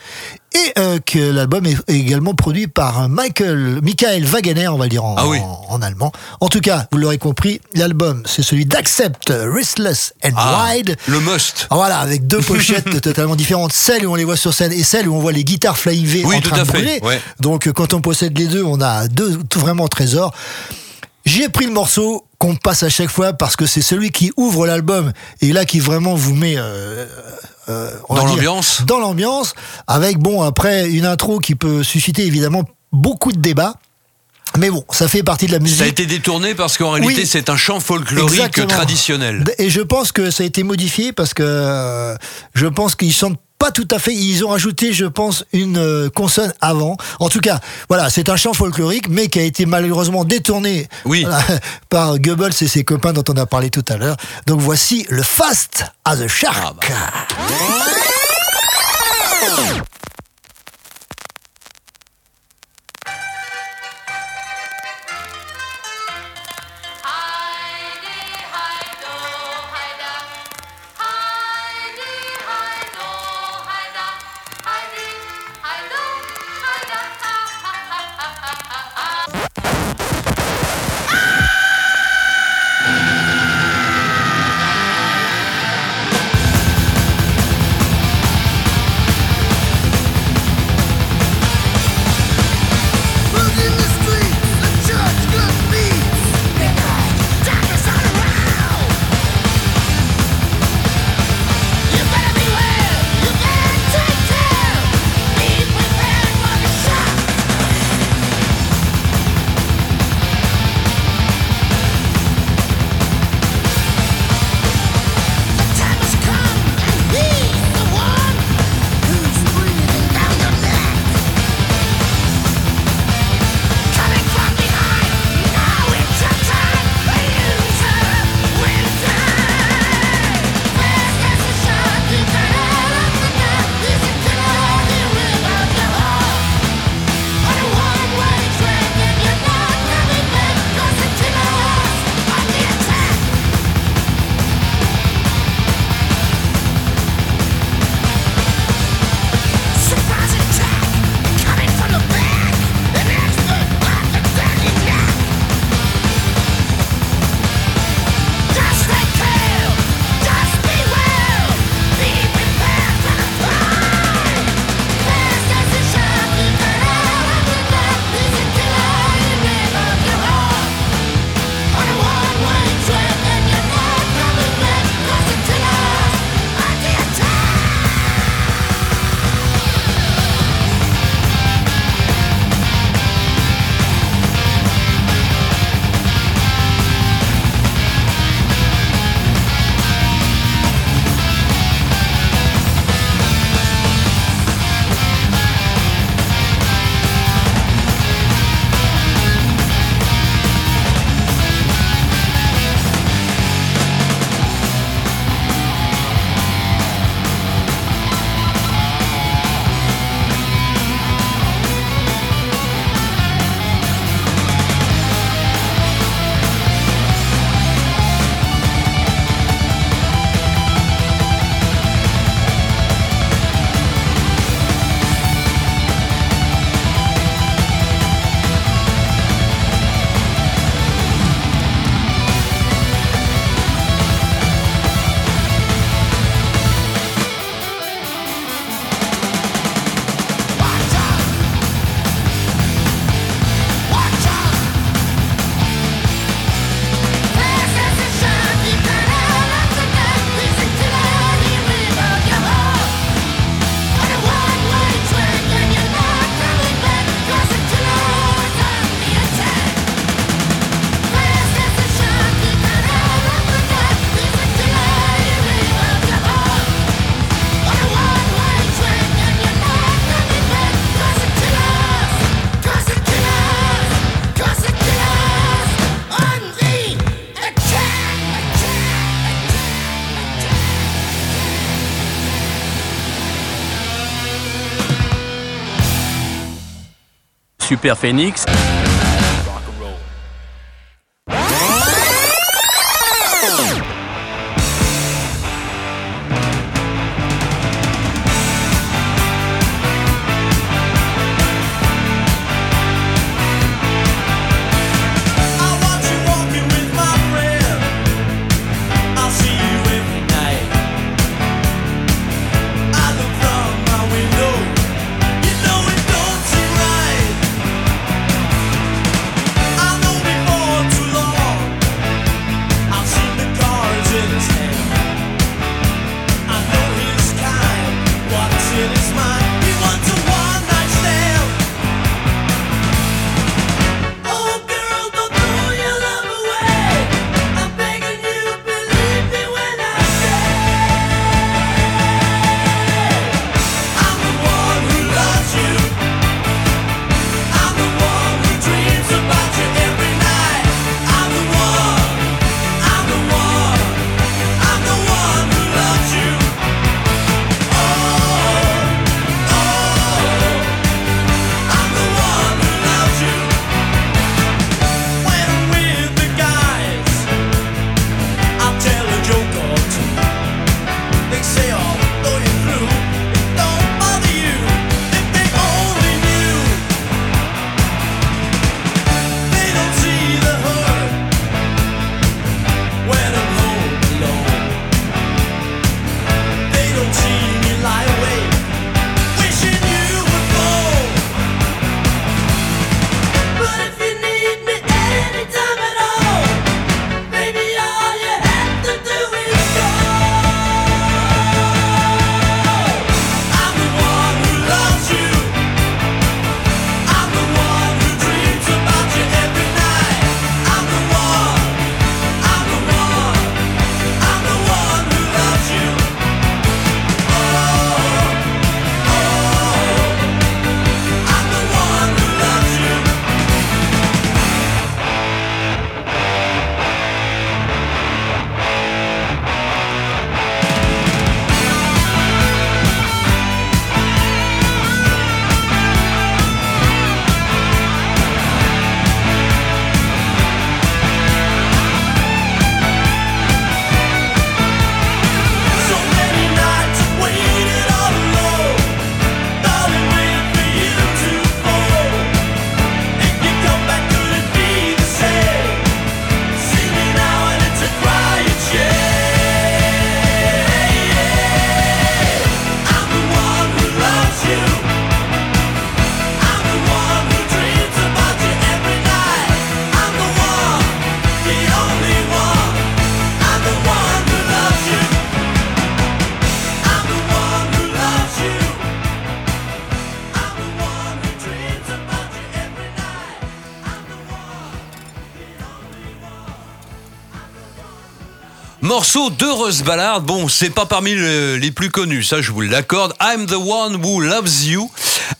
et euh, que l'album est également produit par Michael, Michael Wagener, on va le dire en, Ah oui. en, en allemand. En tout cas, vous l'aurez compris, l'album, c'est celui d'Accept, Restless and Ah, Wide. le must. Ah, Voilà, avec deux pochettes totalement différentes, celle où on les voit sur scène et celle où on voit les guitares Flying V Oui, en train de brûler. ouais. Donc, euh, quand on possède les deux, on a deux tout vraiment trésors. J'ai pris le morceau qu'on passe à chaque fois parce que c'est celui qui ouvre l'album et là qui vraiment vous met euh, euh, on Dans l'ambiance. Dans l'ambiance, avec bon après une intro qui peut susciter évidemment beaucoup de débats. Mais bon, ça fait partie de la musique. Ça a été détourné parce qu'en réalité, Oui. c'est un chant folklorique Exactement. traditionnel. Et je pense que ça a été modifié parce que euh, je pense qu'ils chantent pas tout à fait. Ils ont rajouté, je pense, une euh, consonne avant. En tout cas, voilà, c'est un chant folklorique, mais qui a été malheureusement détourné Oui. voilà, par Goebbels et ses copains dont on a parlé tout à l'heure. Donc voici le Fast as a Shark. Ah bah. Super Phoenix. Morceau d'heureuse ballade. Bon, c'est pas parmi le- les plus connus, ça je vous l'accorde. I'm the one who loves you.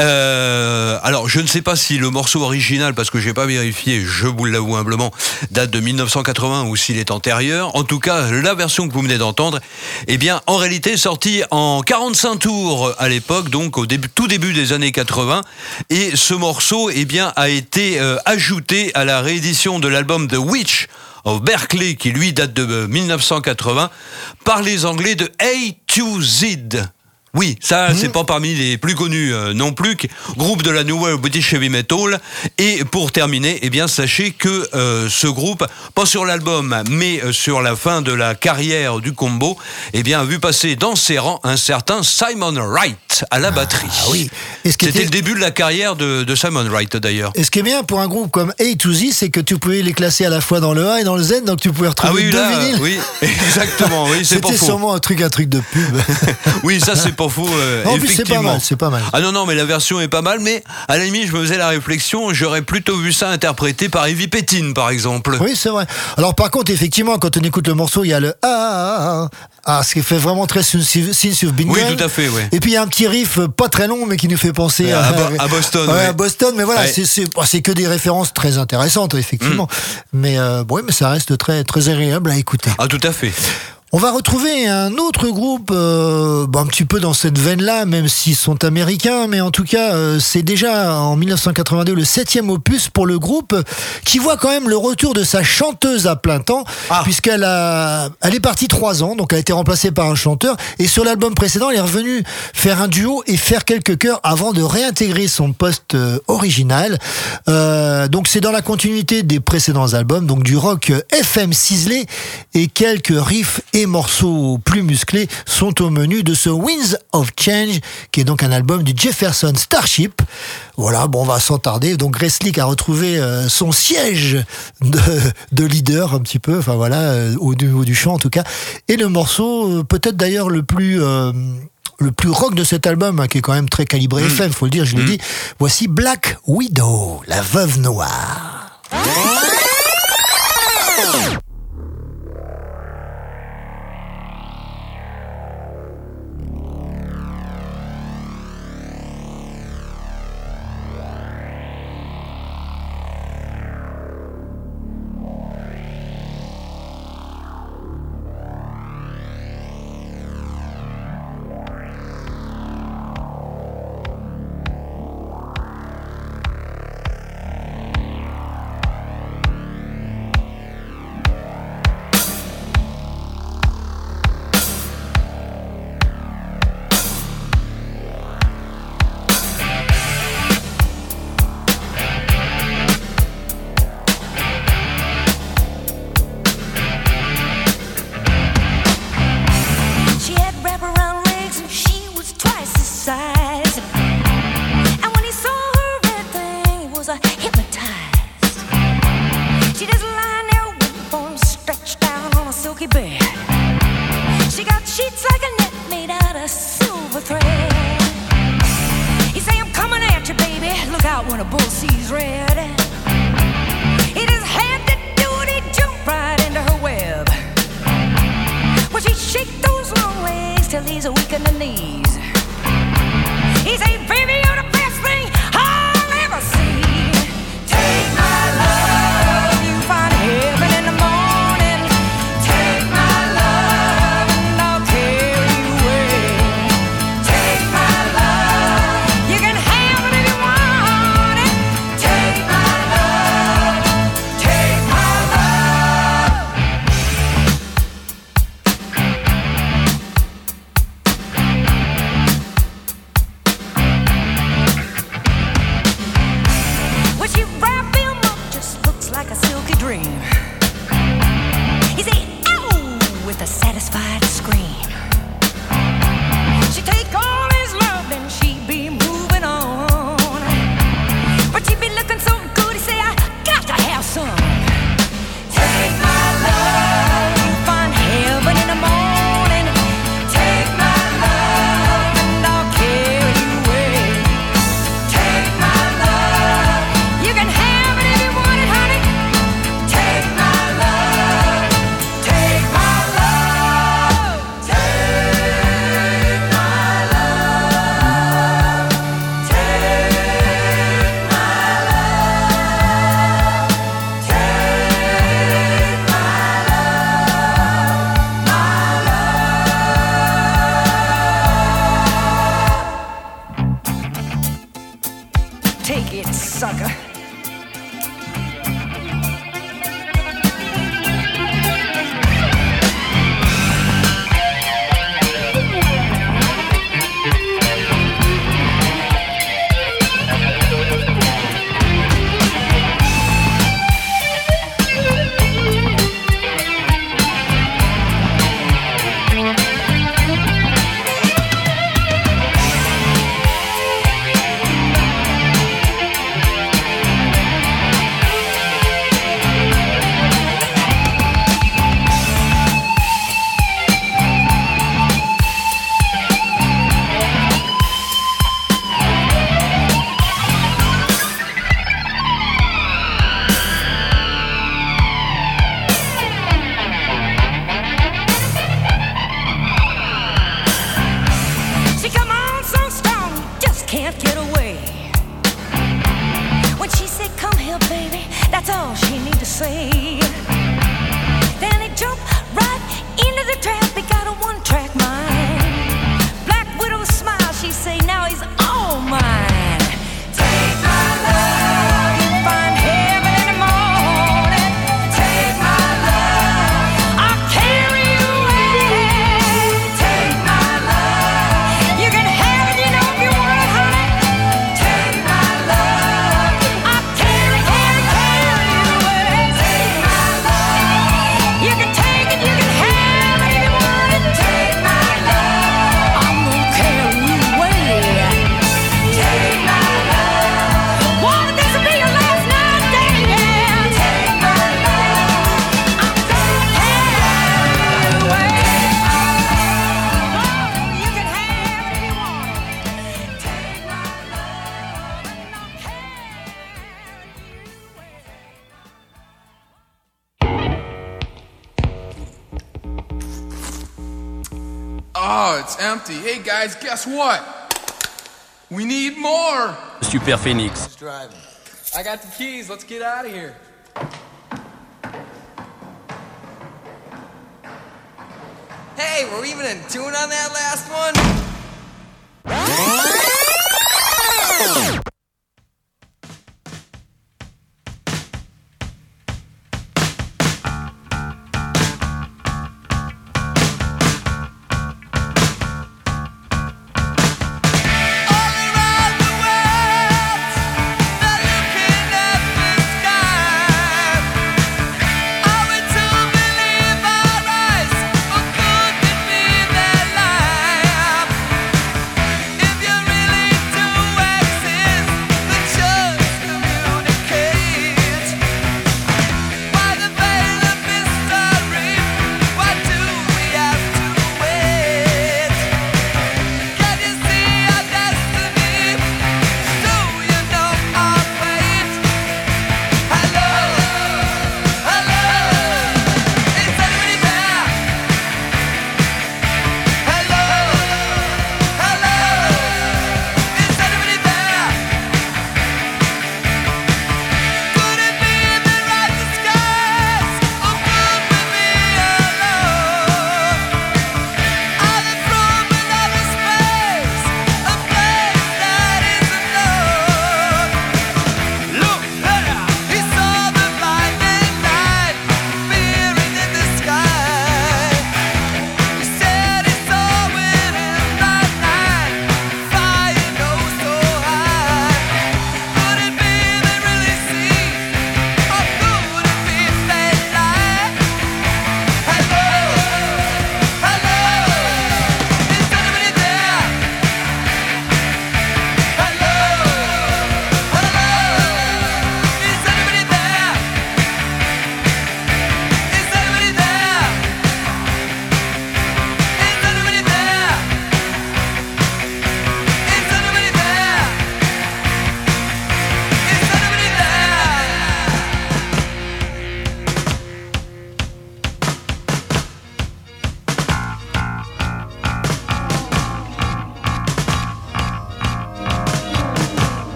Euh, alors, je ne sais pas si le morceau original, parce que j'ai pas vérifié, je vous l'avoue humblement, date de 1980 ou s'il est antérieur. En tout cas, la version que vous venez d'entendre, eh bien, en réalité, sortie en 45 tours à l'époque, donc au tout début des années 80. Et ce morceau, eh bien, a été euh, ajouté à la réédition de l'album The Witch of Berkeley, qui lui date de euh, 1980, par les Anglais de A to Z. Oui, ça, c'est pas parmi les plus connus euh, non plus. Groupe de la New Wave British Heavy Metal. Et pour terminer, eh bien, sachez que euh, ce groupe, pas sur l'album, mais euh, sur la fin de la carrière du combo, eh bien, a vu passer dans ses rangs un certain Simon Wright à la batterie. Ah oui. C'était était- le début de la carrière de, de Simon Wright, d'ailleurs. Et ce qui est bien pour un groupe comme A to Z, c'est que tu pouvais les classer à la fois dans le A et dans le Z, donc tu pouvais retrouver Ah oui, deux là, vinyles. oui, exactement, oui, c'est C'était sûrement un truc, un truc de pub. Oui, ça c'est pas faux. euh, En plus, c'est pas mal, c'est pas mal. Ah non, non, mais la version est pas mal, mais à la limite, je me faisais la réflexion, j'aurais plutôt vu ça interprété par Evie Pétine, par exemple. Oui, c'est vrai. Alors par contre, effectivement, quand on écoute le morceau, il y a le ah, ah, ah, ah, ce qui fait vraiment très Sins of Bingham. Oui, tout à fait. Et puis il y a un petit riff euh, pas très long, mais qui nous fait penser À à, Bo- à Boston, Ouais, ouais. à Boston, mais voilà, Ouais. c'est- que des références très intéressantes, effectivement. Mm. Mais euh, bon, oui, mais ça reste très très agréable à écouter. Ah, tout à fait. On va retrouver un autre groupe, euh, bah, un petit peu dans cette veine-là, même s'ils sont américains, mais en tout cas, euh, c'est déjà en 1982 le septième opus pour le groupe, qui voit quand même le retour de sa chanteuse à plein temps, puisqu'elle a, elle est partie trois ans, donc elle a été remplacée par un chanteur, et sur l'album précédent, elle est revenue faire un duo et faire quelques chœurs avant de réintégrer son poste euh, original. Euh, donc c'est dans la continuité des précédents albums, donc du rock euh, FM ciselé et quelques riffs et morceaux plus musclés sont au menu de ce Winds of Change, qui est donc un album du Jefferson Starship. Voilà, bon, on va s'en tarder. Donc Gresslick a retrouvé euh, son siège de, de leader un petit peu, enfin voilà, euh, au niveau du chant en tout cas. Et le morceau, euh, peut-être d'ailleurs le plus euh, le plus rock de cet album, hein, qui est quand même très calibré FM, faut le dire, je l'ai dit. Voici Black Widow, la veuve noire. Guess what? We need more. Super Phoenix. driving? I got the keys. Let's get out of here. Hey, we're even in tune on that last one?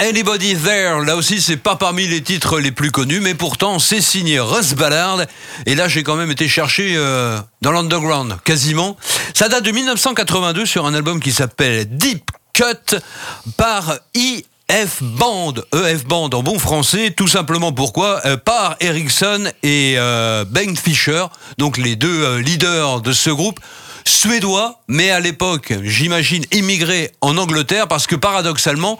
Anybody There Là aussi, c'est pas parmi les titres les plus connus, mais pourtant, c'est signé Russ Ballard. Et là, j'ai quand même été chercher euh, dans l'underground, quasiment. Ça date de 1982 sur un album qui s'appelle Deep Cut par EF Band, EF Band en bon français, tout simplement pourquoi? Euh, Par Ericsson et euh, Ben Fischer, donc les deux leaders de ce groupe suédois, mais à l'époque, j'imagine, immigrés en Angleterre, parce que paradoxalement,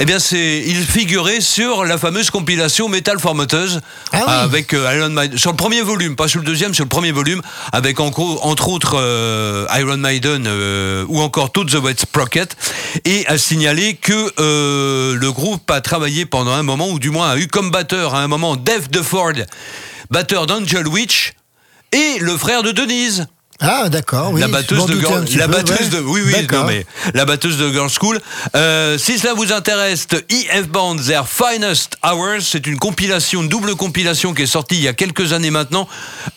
Eh bien, c'est il figurait sur la fameuse compilation Metal Formateuse avec euh, Iron Maiden sur le premier volume, pas sur le deuxième, sur le premier volume, avec en entre autres euh, Iron Maiden euh, ou encore Toad the Wet Sprocket, et à signaler que le groupe a travaillé pendant un moment, ou du moins a eu comme batteur à un moment Dave DeFord, batteur d'Angel Witch, et le frère de Denise. Ah, d'accord, oui. la batteuse de Girl- la peu, batteuse ouais. de oui oui non mais la batteuse de Girls School Euh, si cela vous intéresse EF Band Their Finest Hours c'est une compilation une double compilation qui est sortie il y a quelques années maintenant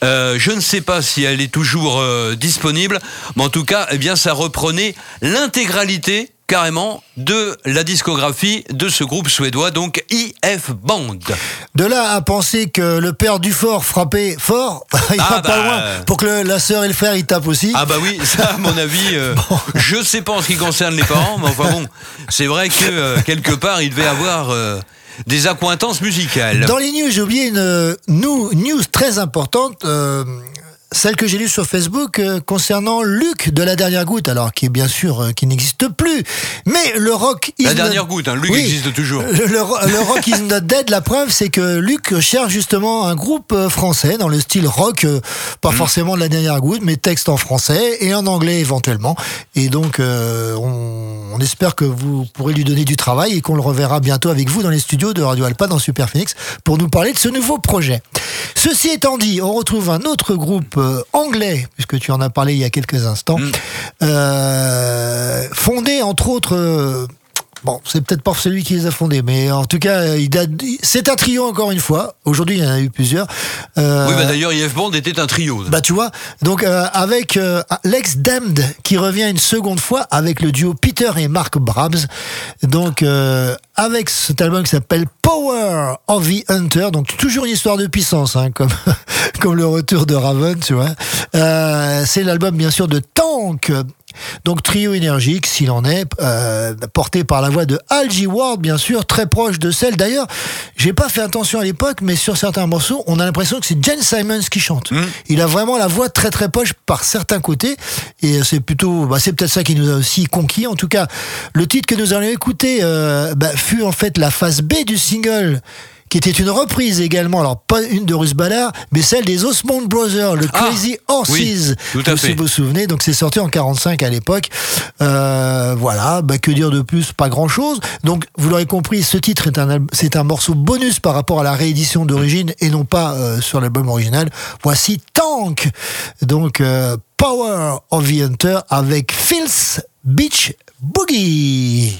Euh, je ne sais pas si elle est toujours euh, disponible mais en tout cas eh bien ça reprenait l'intégralité carrément de la discographie de ce groupe suédois donc EF Band De là à penser que le père Dufort frappait fort, il Ah, va pas bah, loin pour que le- la sœur et le frère ils tapent aussi. Ah bah oui, ça à mon avis, euh, je sais pas en ce qui concerne les parents, mais enfin bon, c'est vrai que euh, quelque part il devait avoir euh, des accointances musicales. Dans les news, j'ai oublié une euh, news très importante. Celle que j'ai lue sur Facebook euh, concernant Luc de la dernière goutte, alors qui est bien sûr euh, qui n'existe plus, mais le rock is La not- dernière goutte, hein, Luc Oui. existe toujours. Le, le ro- le rock is not dead. La preuve, c'est que Luc cherche justement un groupe euh, français dans le style rock, euh, pas forcément de la dernière goutte, mais texte en français et en anglais éventuellement. Et donc, on, on espère que vous pourrez lui donner du travail et qu'on le reverra bientôt avec vous dans les studios de Radio Alpa dans Super Phoenix pour nous parler de ce nouveau projet. Ceci étant dit, on retrouve un autre groupe anglais, puisque tu en as parlé il y a quelques instants, euh, fondé entre autres. Euh, Bon, c'est peut-être pas celui qui les a fondés, mais en tout cas, il date- c'est un trio encore une fois. Aujourd'hui, il y en a eu plusieurs. Euh, Oui, bah d'ailleurs, EF Band était un trio. bah tu vois, donc euh, avec euh, Lex Damned qui revient une seconde fois avec le duo Peter et Mark Brabs. Donc euh, avec cet album qui s'appelle Power of the Hunter, donc toujours une histoire de puissance, hein, comme comme le retour de Raven, tu vois. Euh, c'est l'album bien sûr de Tank. Donc trio énergique, s'il en est, euh, porté par la voix de Al G. Ward, bien sûr, très proche de celle. D'ailleurs, j'ai pas fait attention à l'époque, mais sur certains morceaux, on a l'impression que c'est Jen Simons qui chante. Il a vraiment la voix très très proche par certains côtés, et c'est plutôt, bah, c'est peut-être ça qui nous a aussi conquis. En tout cas, le titre que nous allons écouter euh, bah, fut en fait la phase B du single qui était une reprise également, alors pas une de Russ Ballard, mais celle des Osmond Brothers, le Crazy Horses. Ah, oui, tout à si fait. vous vous souvenez, donc c'est sorti en 45 à l'époque. Euh, voilà, bah, que dire de plus? Pas grand-chose. Donc vous l'aurez compris, ce titre est un c'est un morceau bonus par rapport à la réédition d'origine et non pas euh, sur l'album original. Voici Tank, donc euh, Power of the Hunter avec Phil's Beach Boogie.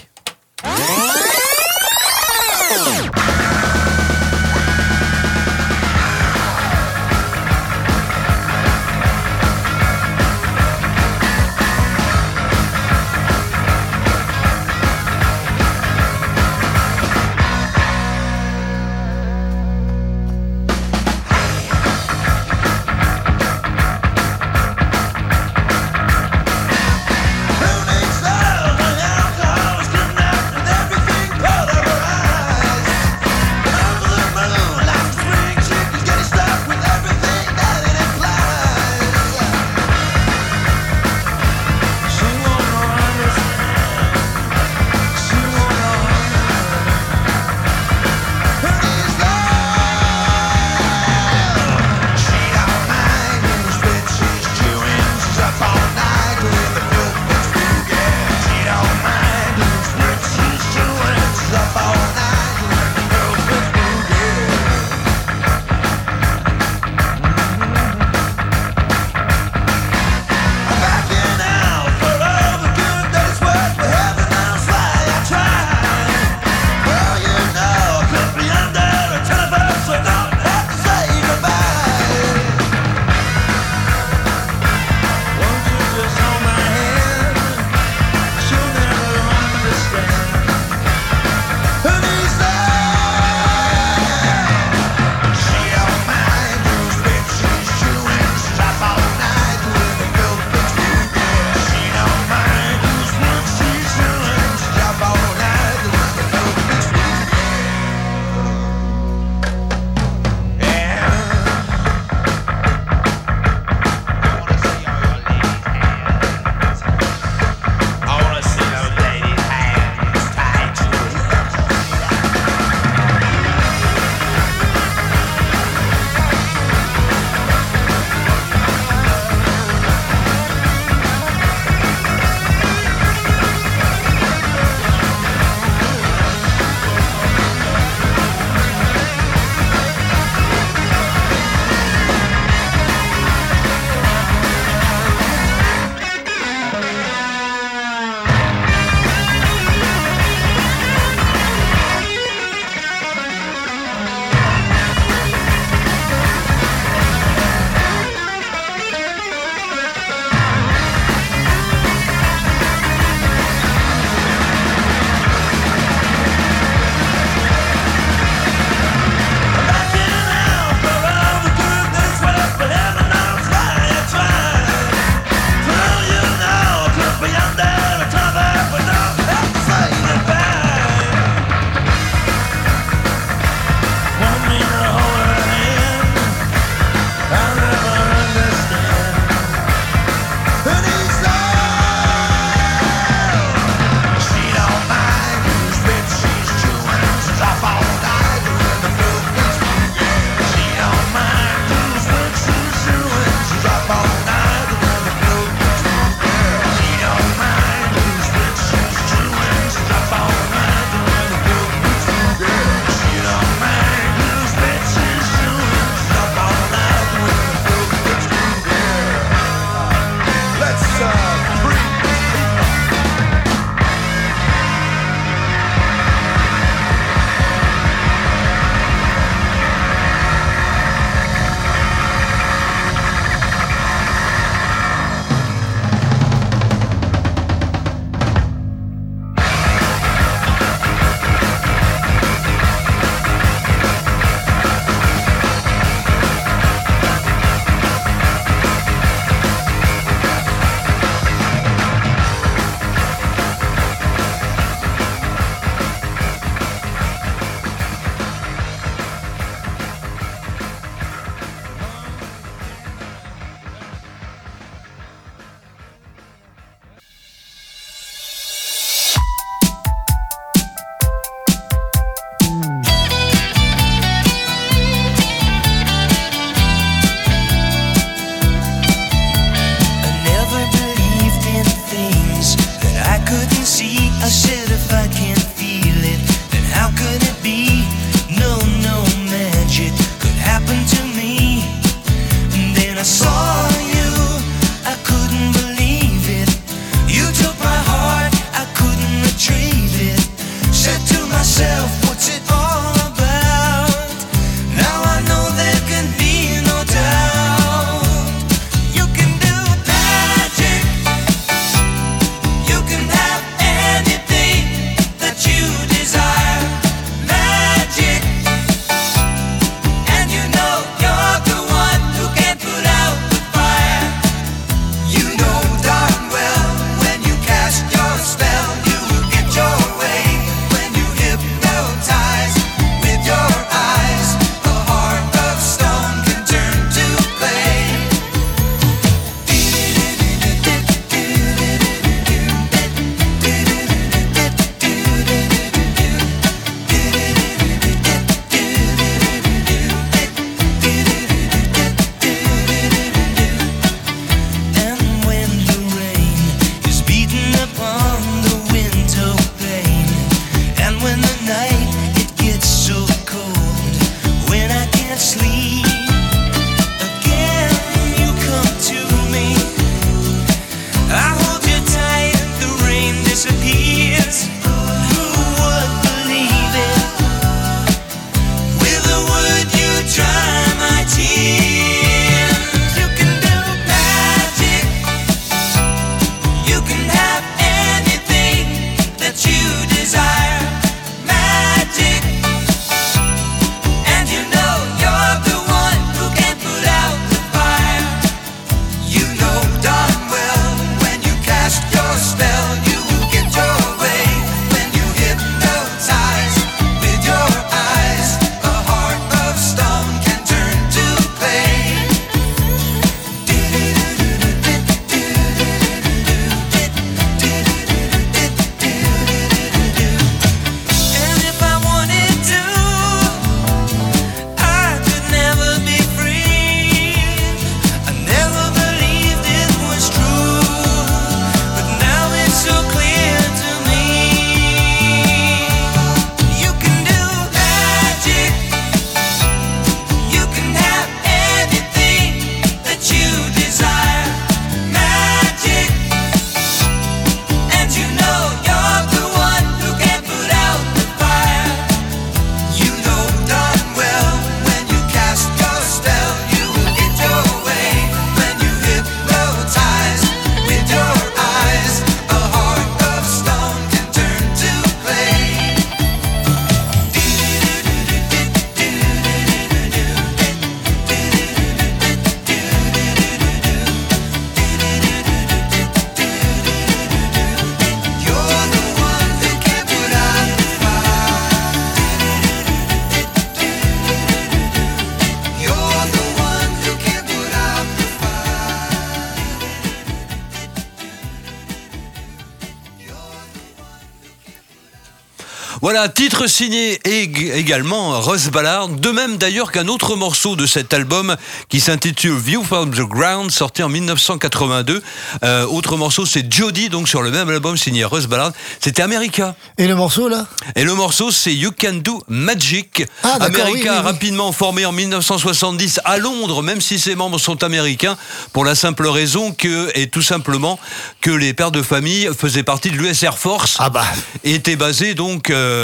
Voilà, titre signé ég- également Russ Ballard, de même d'ailleurs qu'un autre morceau de cet album qui s'intitule View from the Ground, sorti en 1982. Euh, autre morceau, c'est Jody, donc sur le même album signé Russ Ballard. C'était America. Et le morceau là? Et le morceau, c'est You Can Do Magic. Ah, America, oui, oui, oui. rapidement formé en 1970 à Londres, même si ses membres sont américains, pour la simple raison que, et tout simplement, que les pères de famille faisaient partie de l'US Air Force. Ah bah. Et étaient basés donc euh,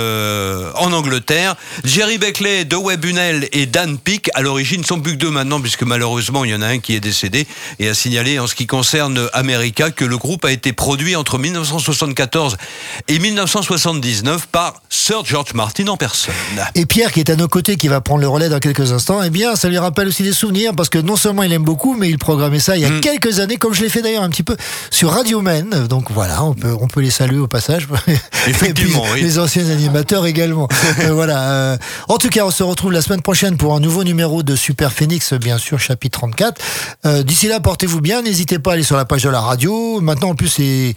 en Angleterre. Jerry Beckley, Dewey Bunnell et Dan Peake, à l'origine, sont plus que deux maintenant, puisque malheureusement, il y en a un qui est décédé, et a signalé en ce qui concerne America que le groupe a été produit entre 1974 et 1979 par Sir George Martin en personne. Et Pierre, qui est à nos côtés, qui va prendre le relais dans quelques instants, eh bien, ça lui rappelle aussi des souvenirs, parce que non seulement il aime beaucoup, mais il programmait ça il y a quelques années, comme je l'ai fait d'ailleurs un petit peu sur Radio Men. Donc voilà, on peut, on peut les saluer au passage. Effectivement, puis, oui. Les anciens animateurs également. Euh, voilà. euh, en tout cas, on se retrouve la semaine prochaine pour un nouveau numéro de Super Phoenix, bien sûr, chapitre 34. Euh, D'ici là, portez-vous bien. N'hésitez pas à aller sur la page de la radio. Maintenant, en plus, c'est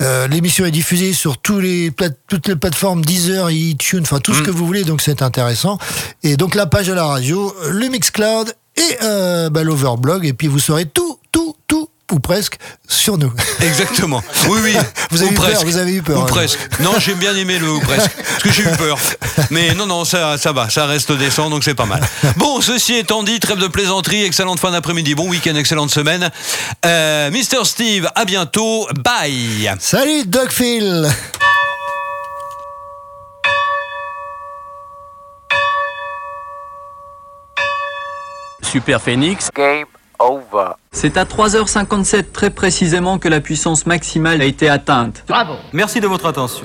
euh, L'émission est diffusée sur tous les plate- toutes les plateformes Deezer, iTunes, enfin tout ce que vous voulez, donc c'est intéressant. Et donc la page de la radio, le Mixcloud et euh, bah, l'Overblog, et puis vous saurez tout, tout, tout, ou presque, sur nous. Exactement. Oui, oui. Vous avez Ou eu peur, presque. vous avez eu peur, Ou hein. presque. Non, j'ai bien aimé le ou presque. Parce que j'ai eu peur. Mais non, non, ça, ça va. Ça reste décent, donc c'est pas mal. Bon, ceci étant dit, trêve de plaisanterie, excellente fin d'après-midi, bon week-end, excellente semaine. Euh, Mister Steve, à bientôt. Bye. Salut, Doug Phil Super Phoenix. Game over. C'est à 3h57 très précisément que la puissance maximale a été atteinte. Bravo. Merci de votre attention.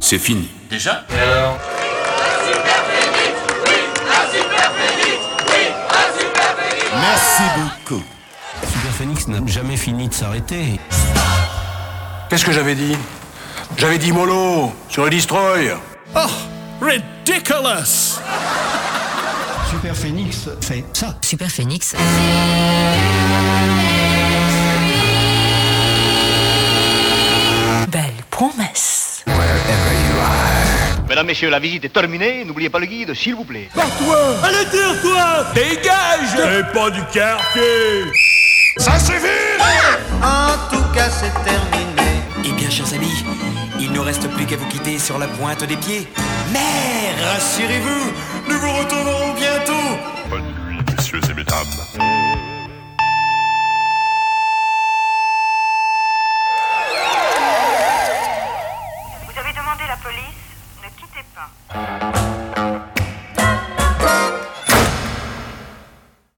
C'est fini. Déjà Merci beaucoup. Super Phoenix n'a jamais fini de s'arrêter. Qu'est-ce que j'avais dit? J'avais dit mollo sur le destroy. Oh, ridiculous Super Phoenix fait ça. Super Phoenix. Belle promesse. Mesdames, Messieurs, la visite est terminée. N'oubliez pas le guide, s'il vous plaît. Toi Allez, tire-toi Dégage Et pas du quartier Ça suffit En tout cas, c'est terminé. Eh bien, chers amis, ne reste plus qu'à vous quitter sur la pointe des pieds. Mais rassurez-vous, nous vous retrouverons